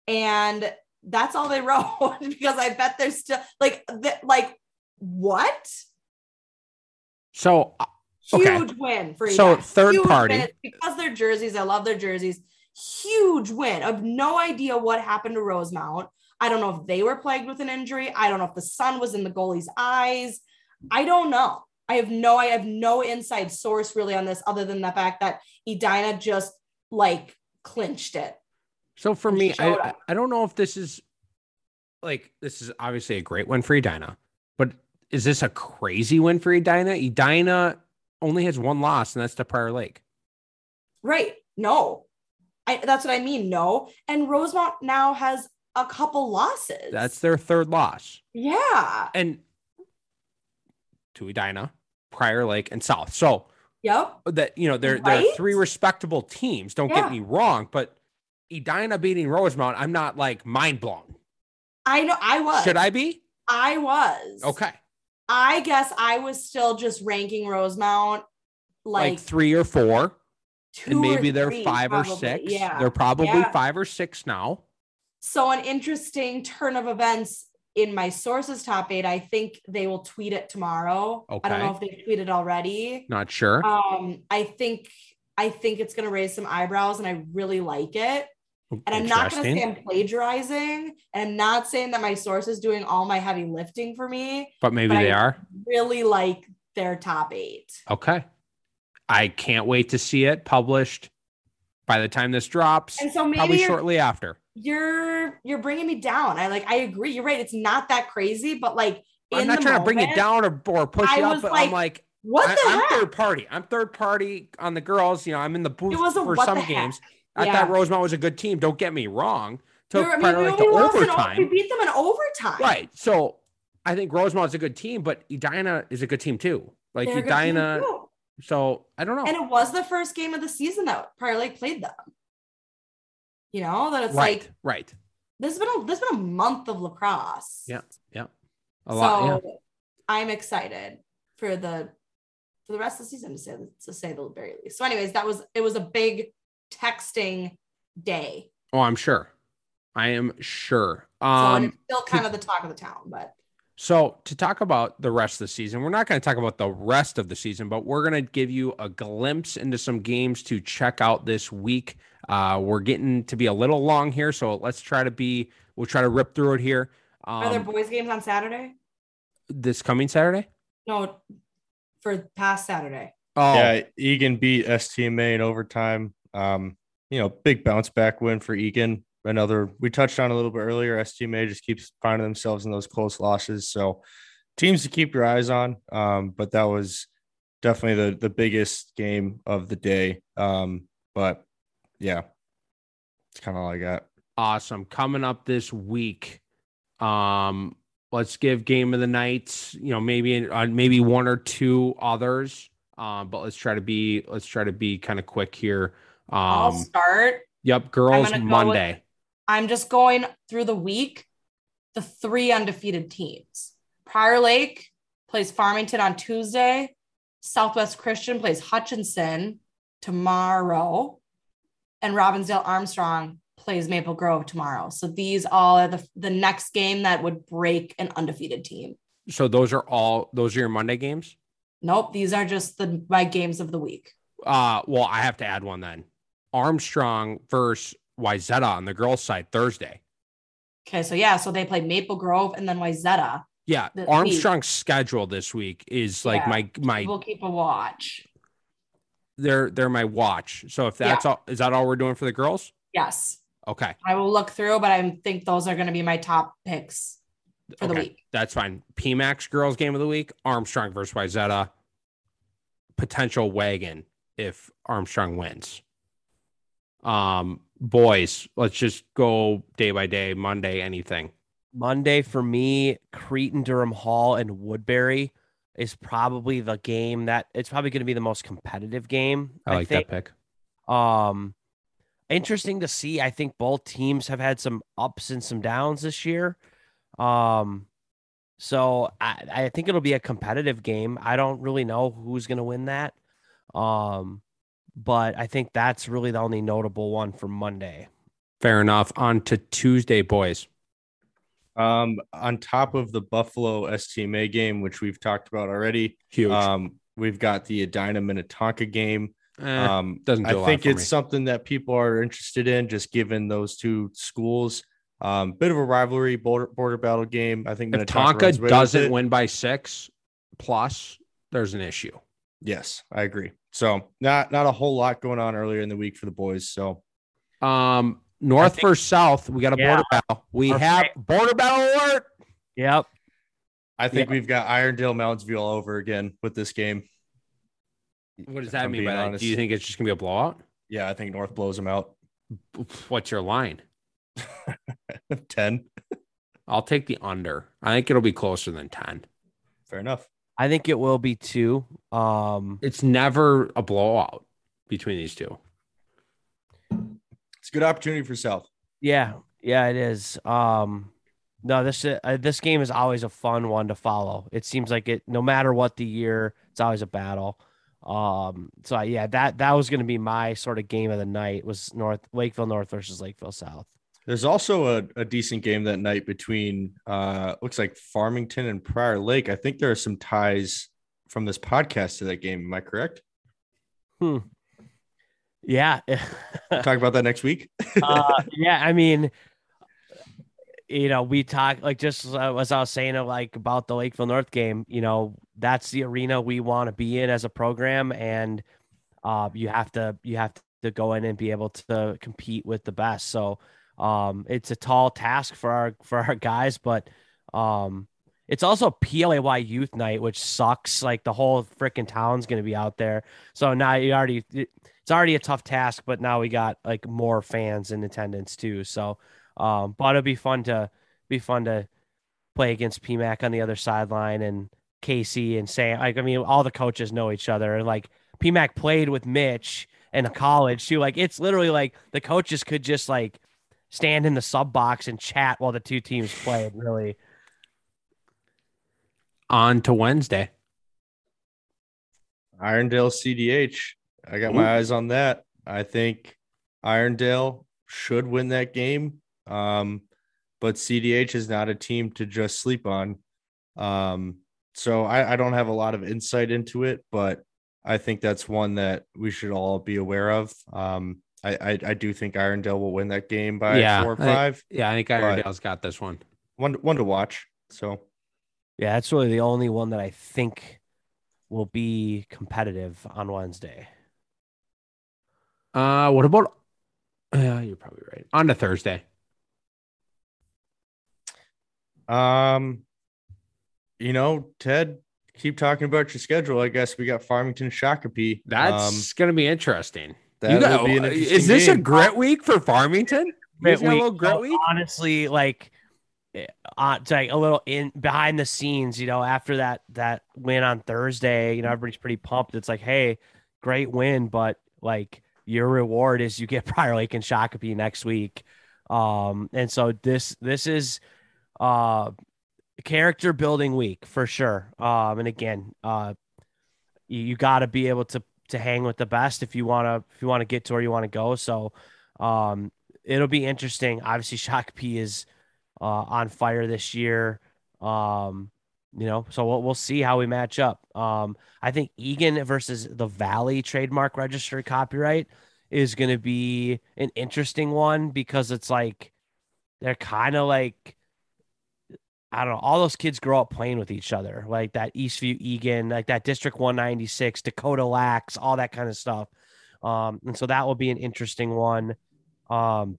and that's all they wrote because i bet they're still like th- like what? So uh, Okay. huge win for So, third Huge party. Because their jerseys i love their jerseys huge win of no idea what happened to rosemount. I don't know if they were plagued with an injury. I don't know if the sun was in the goalie's eyes. I don't know. I have no i have no inside source really on this other than the fact that edina just like clinched it. So for me, I, up. I don't know if this is like this is obviously a great win for Edina, but is this a crazy win for Edina? Edina only has one loss, and that's to Prior Lake. right. No I, that's what i mean no and Rosemount now has a couple losses That's their third loss, yeah and to Edina, Prior Lake, and South. So yep that you know they're they're three respectable teams. Don't Yeah. get me wrong, but Edina beating Rosemount, I'm not like mind blown. i know i was Should I be? i was Okay, I guess I was still just ranking Rosemount like, like, three or four. Two and maybe or they're five or six. Yeah. They're probably Yeah. five or six now. so an interesting turn of events in my sources top eight. I think they will tweet it tomorrow. Okay. I don't know if they've tweeted already. Not sure. Um, I think I think it's gonna raise some eyebrows, and I really like it. And I'm not going to say I'm plagiarizing. And I'm not saying that my source is doing all my heavy lifting for me. but maybe but they I- are. Really like their top eight. Okay. I can't wait to see it published by the time this drops. And so maybe Probably shortly after. you're you're bringing me down. I like I agree. You're right. It's not that crazy, but like I'm not the trying to bring it down or, or push I you up, but like, I'm like, What I, am third party. I'm third party on the girls. You know, I'm in the booth for some games. I thought Rosemount was a good team. Don't get me wrong. Took I mean, part we like the only lost in overtime. we beat them in overtime. Right. So I think Rosemount's a good team, but Edina is a good team too. Like They're a good team, Edina. So I don't know. And it was the first game of the season that Prior Lake played them. You know, that it's right. like right. this has been a this has been a month of lacrosse. Yeah. Yeah. A so lot. Yeah. I'm excited for the for the rest of the season to say to say the very least. So, anyways, that was it was a big texting day. Oh, I'm sure. I am sure. Um, it's still kind of the talk of the town, but So, to talk about the rest of the season, we're not going to talk about the rest of the season, but we're going to give you a glimpse into some games to check out this week. Uh, we're getting to be a little long here, so let's try to be. We'll try to rip through it here. are there Um, boys games on Saturday? this coming Saturday. No, for past Saturday. Oh, Yeah, Eagan beat STMA in overtime. Um, you know, big bounce back win for Eagan. Another we touched on a little bit earlier. STMA just keeps finding themselves in those close losses. So teams to keep your eyes on. Um, but that was definitely the the biggest game of the day. Um, but yeah, it's kind of all I got. awesome. Coming up this week, um, let's give game of the night. You know, maybe uh, maybe one or two others. Um, but let's try to be let's try to be kind of quick here. I'll Um, start. yep, girls gonna go Monday. I'm just going through the week, the three undefeated teams. Prior Lake plays Farmington on Tuesday. Southwest Christian plays Hutchinson tomorrow. And Robbinsdale Armstrong plays Maple Grove tomorrow. So these all are the, the next game that would break an undefeated team. So those are all those are your Monday games. Nope, these are just the my games of the week. Uh, well, I have to add one then. Armstrong versus Wayzata on the girls' side Thursday. Okay, so yeah, so they play Maple Grove and then Wayzata. Yeah, Armstrong's schedule this week is like Yeah. my my We'll keep a watch. they're they're my watch. So if that's all, is that all we're doing for the girls? Yes. Okay, I will look through, but I think those are going to be my top picks for the week. that's fine. PMAX girls game of the week: Armstrong versus Wayzata. Potential wagon if Armstrong wins. Um, boys, let's just go day by day. Monday, anything. Monday for me, Cretin-Derham Hall and Woodbury is probably the game that it's probably going to be the most competitive game. I like think. that pick. Um, interesting to see. I think both teams have had some ups and some downs this year. Um, so I, I think it'll be a competitive game. I don't really know who's going to win that. Um, but I think that's really the only notable one for Monday. Fair enough. On to Tuesday, boys. Um, on top of the Buffalo STMA game, which we've talked about already, Huge. um, we've got the Edina Minnetonka game. Eh, Um, doesn't do I a lot think it's me. something that people are interested in, just given those two schools. Um, bit of a rivalry border, border battle game. I think if Minnetonka Tonka runs away with doesn't it. win by six plus, there's an issue. yes, I agree. So not not a whole lot going on earlier in the week for the boys. So Um, North think- versus South, we got a Yeah. border battle. We Our have border battle alert. Yep. I think we've got Irondale Mounds View all over again with this game. What does that I'm mean being by that? Do you think it's just gonna be a blowout? Yeah, I think North blows them out. What's your line? 10. I'll take the under. I think it'll be closer than 10. Fair enough. I think it will be two. Um, It's never a blowout between these two. It's a good opportunity for South. Yeah, yeah, it is. Um, no, this uh, this game is always a fun one to follow. It seems like it, no matter what the year, it's always a battle. Um, so yeah, that that was going to be my sort of game of the night was North Lakeville North versus Lakeville South. There's also a, a decent game that night between uh looks like Farmington and Prior Lake. I think there are some ties from this podcast to that game. Am I correct? Hmm. Yeah, Talk about that next week. uh, yeah. I mean, you know, we talk like just uh, as I was saying, like about the Lakeville North game. You know, that's the arena we want to be in as a program, and uh, you have to you have to go in and be able to compete with the best. So, um, it's a tall task for our for our guys, but um, it's also PLAY Youth Night, which sucks. Like the whole freaking town's going to be out there. So now you already it's already a tough task, but now we got like more fans in attendance too. So, um, but it'll be fun to be fun to play against PMAC on the other sideline and Casey and Sam. Like, I mean, all the coaches know each other, like PMAC played with Mitch in college too. Like, it's literally like the coaches could just like stand in the sub box and chat while the two teams played. Really, On to Wednesday. Irondale CDH. I got my eyes on that. I think Irondale should win that game. Um, but CDH is not a team to just sleep on. Um, so I, I don't have a lot of insight into it, but I think that's one that we should all be aware of. Um, I, I, I do think Irondale will win that game by Yeah, four or I- five. Yeah, I think Irondale's got this one. One one to watch. So yeah, that's really the only one that I think will be competitive on Wednesday. Uh, what about? Uh, you're probably right. On to Thursday. um you know, Ted, keep talking about your schedule. I guess we got Farmington Shakopee. That's um, gonna be interesting. That You got- will be an is interesting this a grit week for Farmington? You Grit guys a week. little grit So, week? honestly, like, eh, uh, like a little in behind the scenes, you know, after that that win on Thursday, you know, everybody's pretty pumped. It's like, hey, great win, but like your reward is you get Prior Lake and Shakopee next week. Um, and so this this is uh character building week for sure. Um, and again, uh you, you got to be able to to hang with the best if you want to if you want to get to where you want to go. So um it'll be interesting. Obviously, Shakopee is uh, on fire this year. Um, you know, so we'll we'll see how we match up. Um, I think Eagan versus the Valley trademark registered copyright is going to be an interesting one because it's like they're kind of like I don't know. All those kids grow up playing with each other, like that Eastview Eagan, like that District 196, Dakota Lax, all that kind of stuff. Um, and so that will be an interesting one. Um,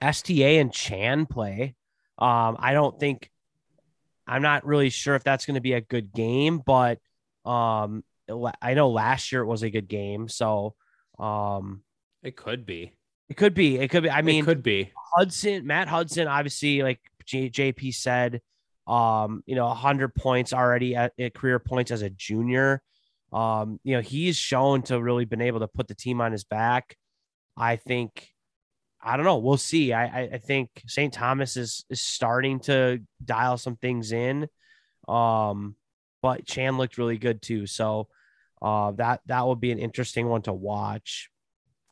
STA and Chan play. Um, I don't think I'm not really sure if that's going to be a good game, but um, I know last year it was a good game, so um, It could be. it could be. It could be. I mean, it could be. Hudson, Matt Hudson, obviously, like J- JP said, um, you know, 100 points already at, at career points as a junior. Um, you know, he's shown to really been able to put the team on his back. I think, I don't know. We'll see. I, I, I think St. Thomas is is starting to dial some things in. Um, but Chan looked really good too. So uh, that that will be an interesting one to watch.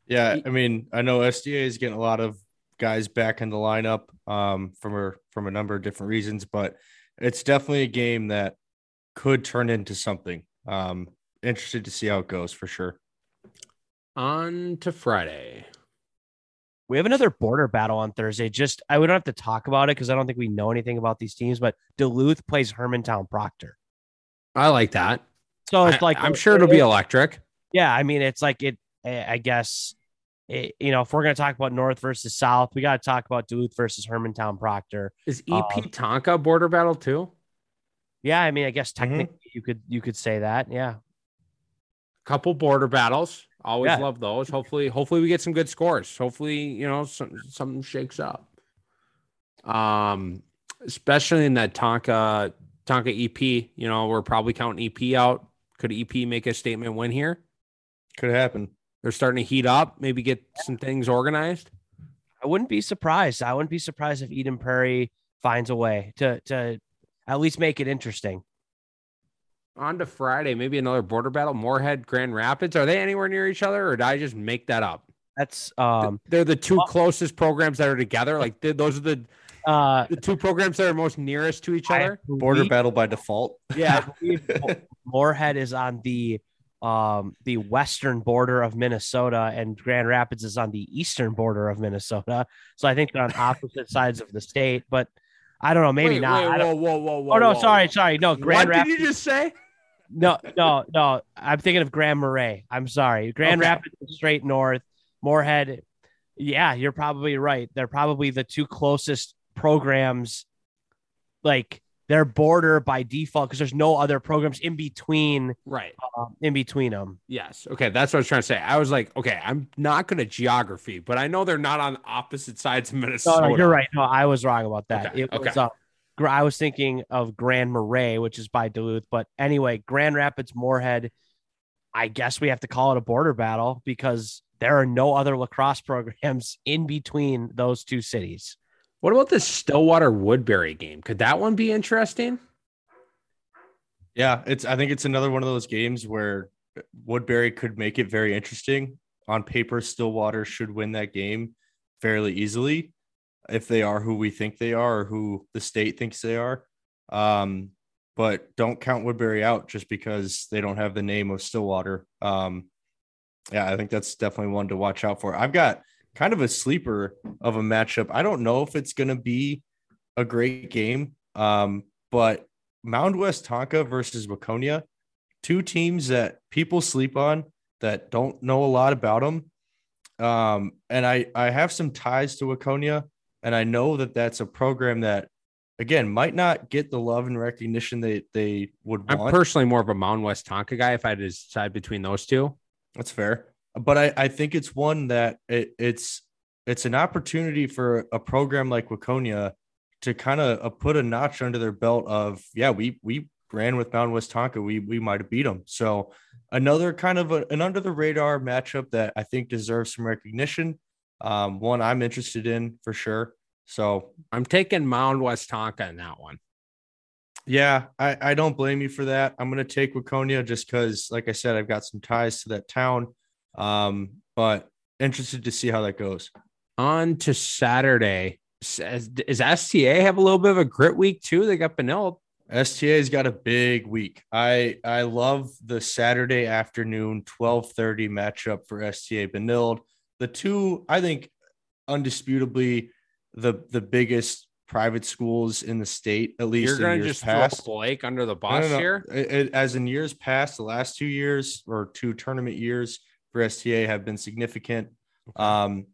Yeah, I mean, I know STA is getting a lot of guys back in the lineup um, from a from a number of different reasons, but it's definitely a game that could turn into something. Um, interested to see how it goes for sure. On to Friday. We have another border battle on Thursday. Just I would not have to talk about it because I don't think we know anything about these teams. But Duluth plays Hermantown Proctor, I like that. so it's I- like I'm sure it'll be electric. yeah. I mean, it's like it. I guess it, you know if we're gonna talk about North versus South, we got to talk about Duluth versus Hermantown Proctor. Is EP Tonka border battle too? Yeah, I mean, I guess Mm-hmm. technically you could you could say that. Yeah, Couple border battles. Always Yeah. love those. Hopefully, hopefully we get some good scores. Hopefully, you know, some something shakes up. Um, especially in that Tonka Tonka EP. You know, we're probably counting EP out. Could EP make a statement win here? Could happen. They're starting to heat up. Maybe get some things organized. I wouldn't be surprised. I wouldn't be surprised if Eden Prairie finds a way to to at least make it interesting. On to Friday, maybe another border battle. Moorhead, Grand Rapids. Are they anywhere near each other, or did I just make that up? That's um They're the two well- closest programs that are together. Like th- those are the uh the two programs that are most nearest to each other. Border believe- battle by default. Yeah, I believe Mo- Moorhead is on the um the western border of Minnesota, and Grand Rapids is on the eastern border of Minnesota. So I think they're on opposite sides of the state. But I don't know, maybe Wait, not. wait, whoa, whoa, whoa, whoa. oh no, whoa. sorry, sorry, no. Grand what Rapids. did you just say? No, no, no. I'm thinking of Grand Marais. I'm sorry. Grand Okay. Rapids is straight north. Moorhead. Yeah, you're probably right. They're probably the two closest programs. Like they're border by default because there's no other programs in between. Right. Um, in between them. Yes. Okay. That's what I was trying to say. I was like, okay, I'm not going to geography, but I know they're not on opposite sides of Minnesota. no, you're right. No, I was wrong about that. Okay, It was. okay. Uh, Gr- I was thinking of Grand Marais, which is by Duluth. But anyway, Grand Rapids, Moorhead. I guess we have to call it a border battle because there are no other lacrosse programs in between those two cities. What about the Stillwater Woodbury game? Could that one be interesting? Yeah, it's I think it's another one of those games where Woodbury could make it very interesting. On paper, Stillwater should win that game fairly easily if they are who we think they are or who the state thinks they are. Um, but don't count Woodbury out just because they don't have the name of Stillwater. Um, yeah, I think that's definitely one to watch out for. I've got kind of a sleeper of a matchup. I don't know if it's going to be a great game, um, but Mound Westonka versus Waconia, two teams that people sleep on that don't know a lot about them. Um, and I I have some ties to Waconia, and I know that that's a program that again might not get the love and recognition they they would want. I'm personally more of a Mound Westonka guy. If I had to decide between those two, that's fair. But I, I think it's one that it, it's it's an opportunity for a program like Waconia to kind of uh, put a notch under their belt of yeah we we ran with Mound Westonka. We we might have beat them so another kind of a, an under the radar matchup that I think deserves some recognition um, one I'm interested in for sure. So I'm taking Mound Westonka in that one. Yeah I I don't blame you for that. I'm gonna take Waconia just because like I said I've got some ties to that town um, but interested to see how that goes on to Saturday is, is STA have a little bit of a grit week too? They got Benilde. STA's got a big week. I I love the Saturday afternoon 12:30 matchup for STA Benilde. The two, I think, undisputably the the biggest private schools in the state, at least You're in gonna years just past. throw Blake under the bus here. It- it- as in years past, the last two years or two tournament years for STA have been significant. Um,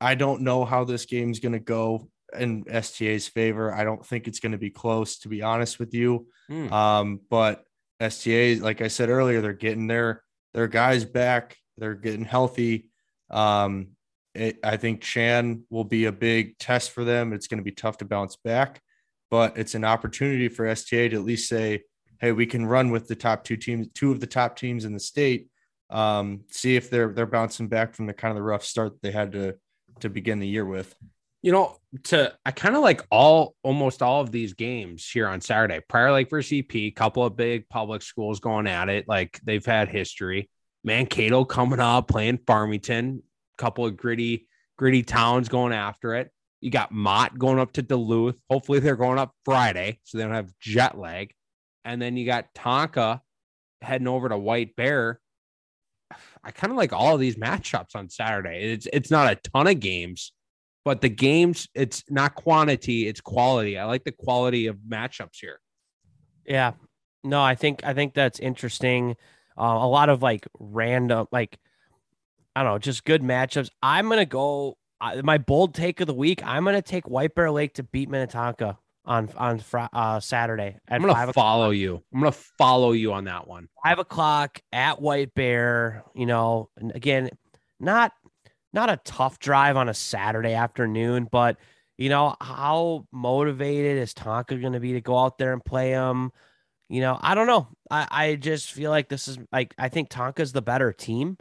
I don't know how this game's going to go in STA's favor. I don't think it's going to be close, to be honest with you. Hmm. Um, but STA, like I said earlier, they're getting their their guys back. They're getting healthy. Um, it, I think Chan will be a big test for them. It's going to be tough to bounce back, but it's an opportunity for STA to at least say, "Hey, we can run with the top two teams, two of the top teams in the state. Um, see if they're they're bouncing back from the kind of the rough start they had to to begin the year with." You know, to I kind of like all almost all of these games here on Saturday. Prior Lake versus EP, couple of big public schools going at it. Like they've had history. Mankato coming up, playing Farmington, couple of gritty, gritty towns going after it. You got Mott going up to Duluth. Hopefully they're going up Friday, so they don't have jet lag. And then you got Tonka heading over to White Bear. I kind of like all of these matchups on Saturday. It's it's not a ton of games, but the games it's not quantity, it's quality. I like the quality of matchups here. Yeah. No, I think I think that's interesting. Uh, a lot of like random, like I don't know, just good matchups. I'm gonna go. Uh, my bold take of the week. I'm gonna take White Bear Lake to beat Minnetonka on on Fri- uh, Saturday at I'm gonna follow you. I'm gonna follow you on that one. five o'clock at White Bear. You know, and again, not not a tough drive on a Saturday afternoon, but you know how motivated is Tonka going to be to go out there and play them? You know, I don't know. I I just feel like this is like I think Tonka's the better team,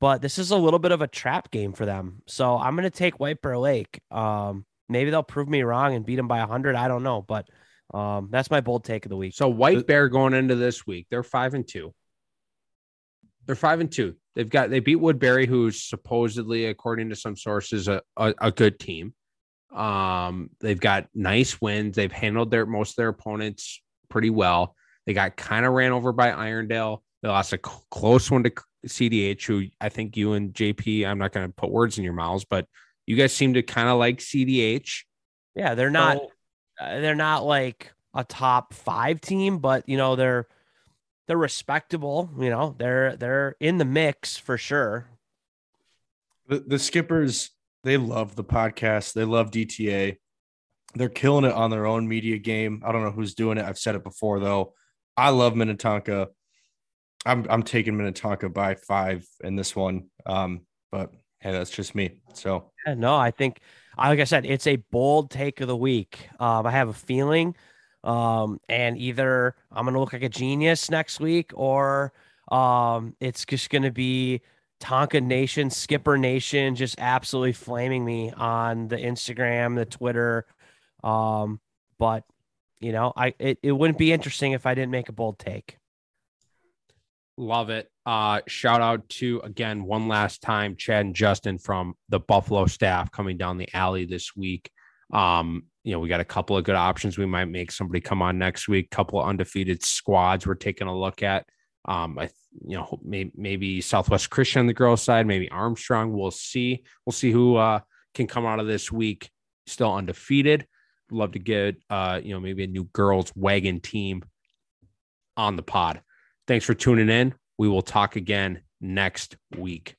but this is a little bit of a trap game for them. So I'm going to take White Bear Lake. Um, maybe they'll prove me wrong and beat them by hundred. I don't know, but um, that's my bold take of the week. So White Bear going into this week, they're five and two. They're five and two. They've got they beat Woodbury, who's supposedly, according to some sources, a, a, a good team. Um, they've got nice wins. They've handled their most of their opponents pretty well. They got kind of ran over by Irondale. They lost a c- close one to CDH, who I think you and JP. I'm not going to put words in your mouths, but you guys seem to kind of like CDH. Yeah, they're not. So- uh, they're not like a top five team, but you know they're they're respectable. You know they're they're in the mix for sure. The, the skippers, they love the podcast. They love DTA. They're killing it on their own media game. I don't know who's doing it. I've said it before though. I love Minnetonka. I'm I'm taking Minnetonka by five in this one. Um, but hey, that's just me. So Yeah, no, I think, uh, like I said, it's a bold take of the week. Um, I have a feeling, um, and either I'm gonna look like a genius next week, or um, it's just gonna be Tonka Nation, Skipper Nation, just absolutely flaming me on the Instagram, the Twitter. Um, but you know, I it, it wouldn't be interesting if I didn't make a bold take. Love it. Uh, shout out to again one last time, Chad and Justin from the Buffalo staff coming down the alley this week. Um, you know, we got a couple of good options. We might make somebody come on next week. Couple of undefeated squads we're taking a look at. Um, I, you know, maybe, maybe Southwest Christian on the girls' side, maybe Armstrong. We'll see. We'll see who uh, can come out of this week still undefeated. Love to get, uh, you know, maybe a new girls' wagon team on the pod. Thanks for tuning in. We will talk again next week.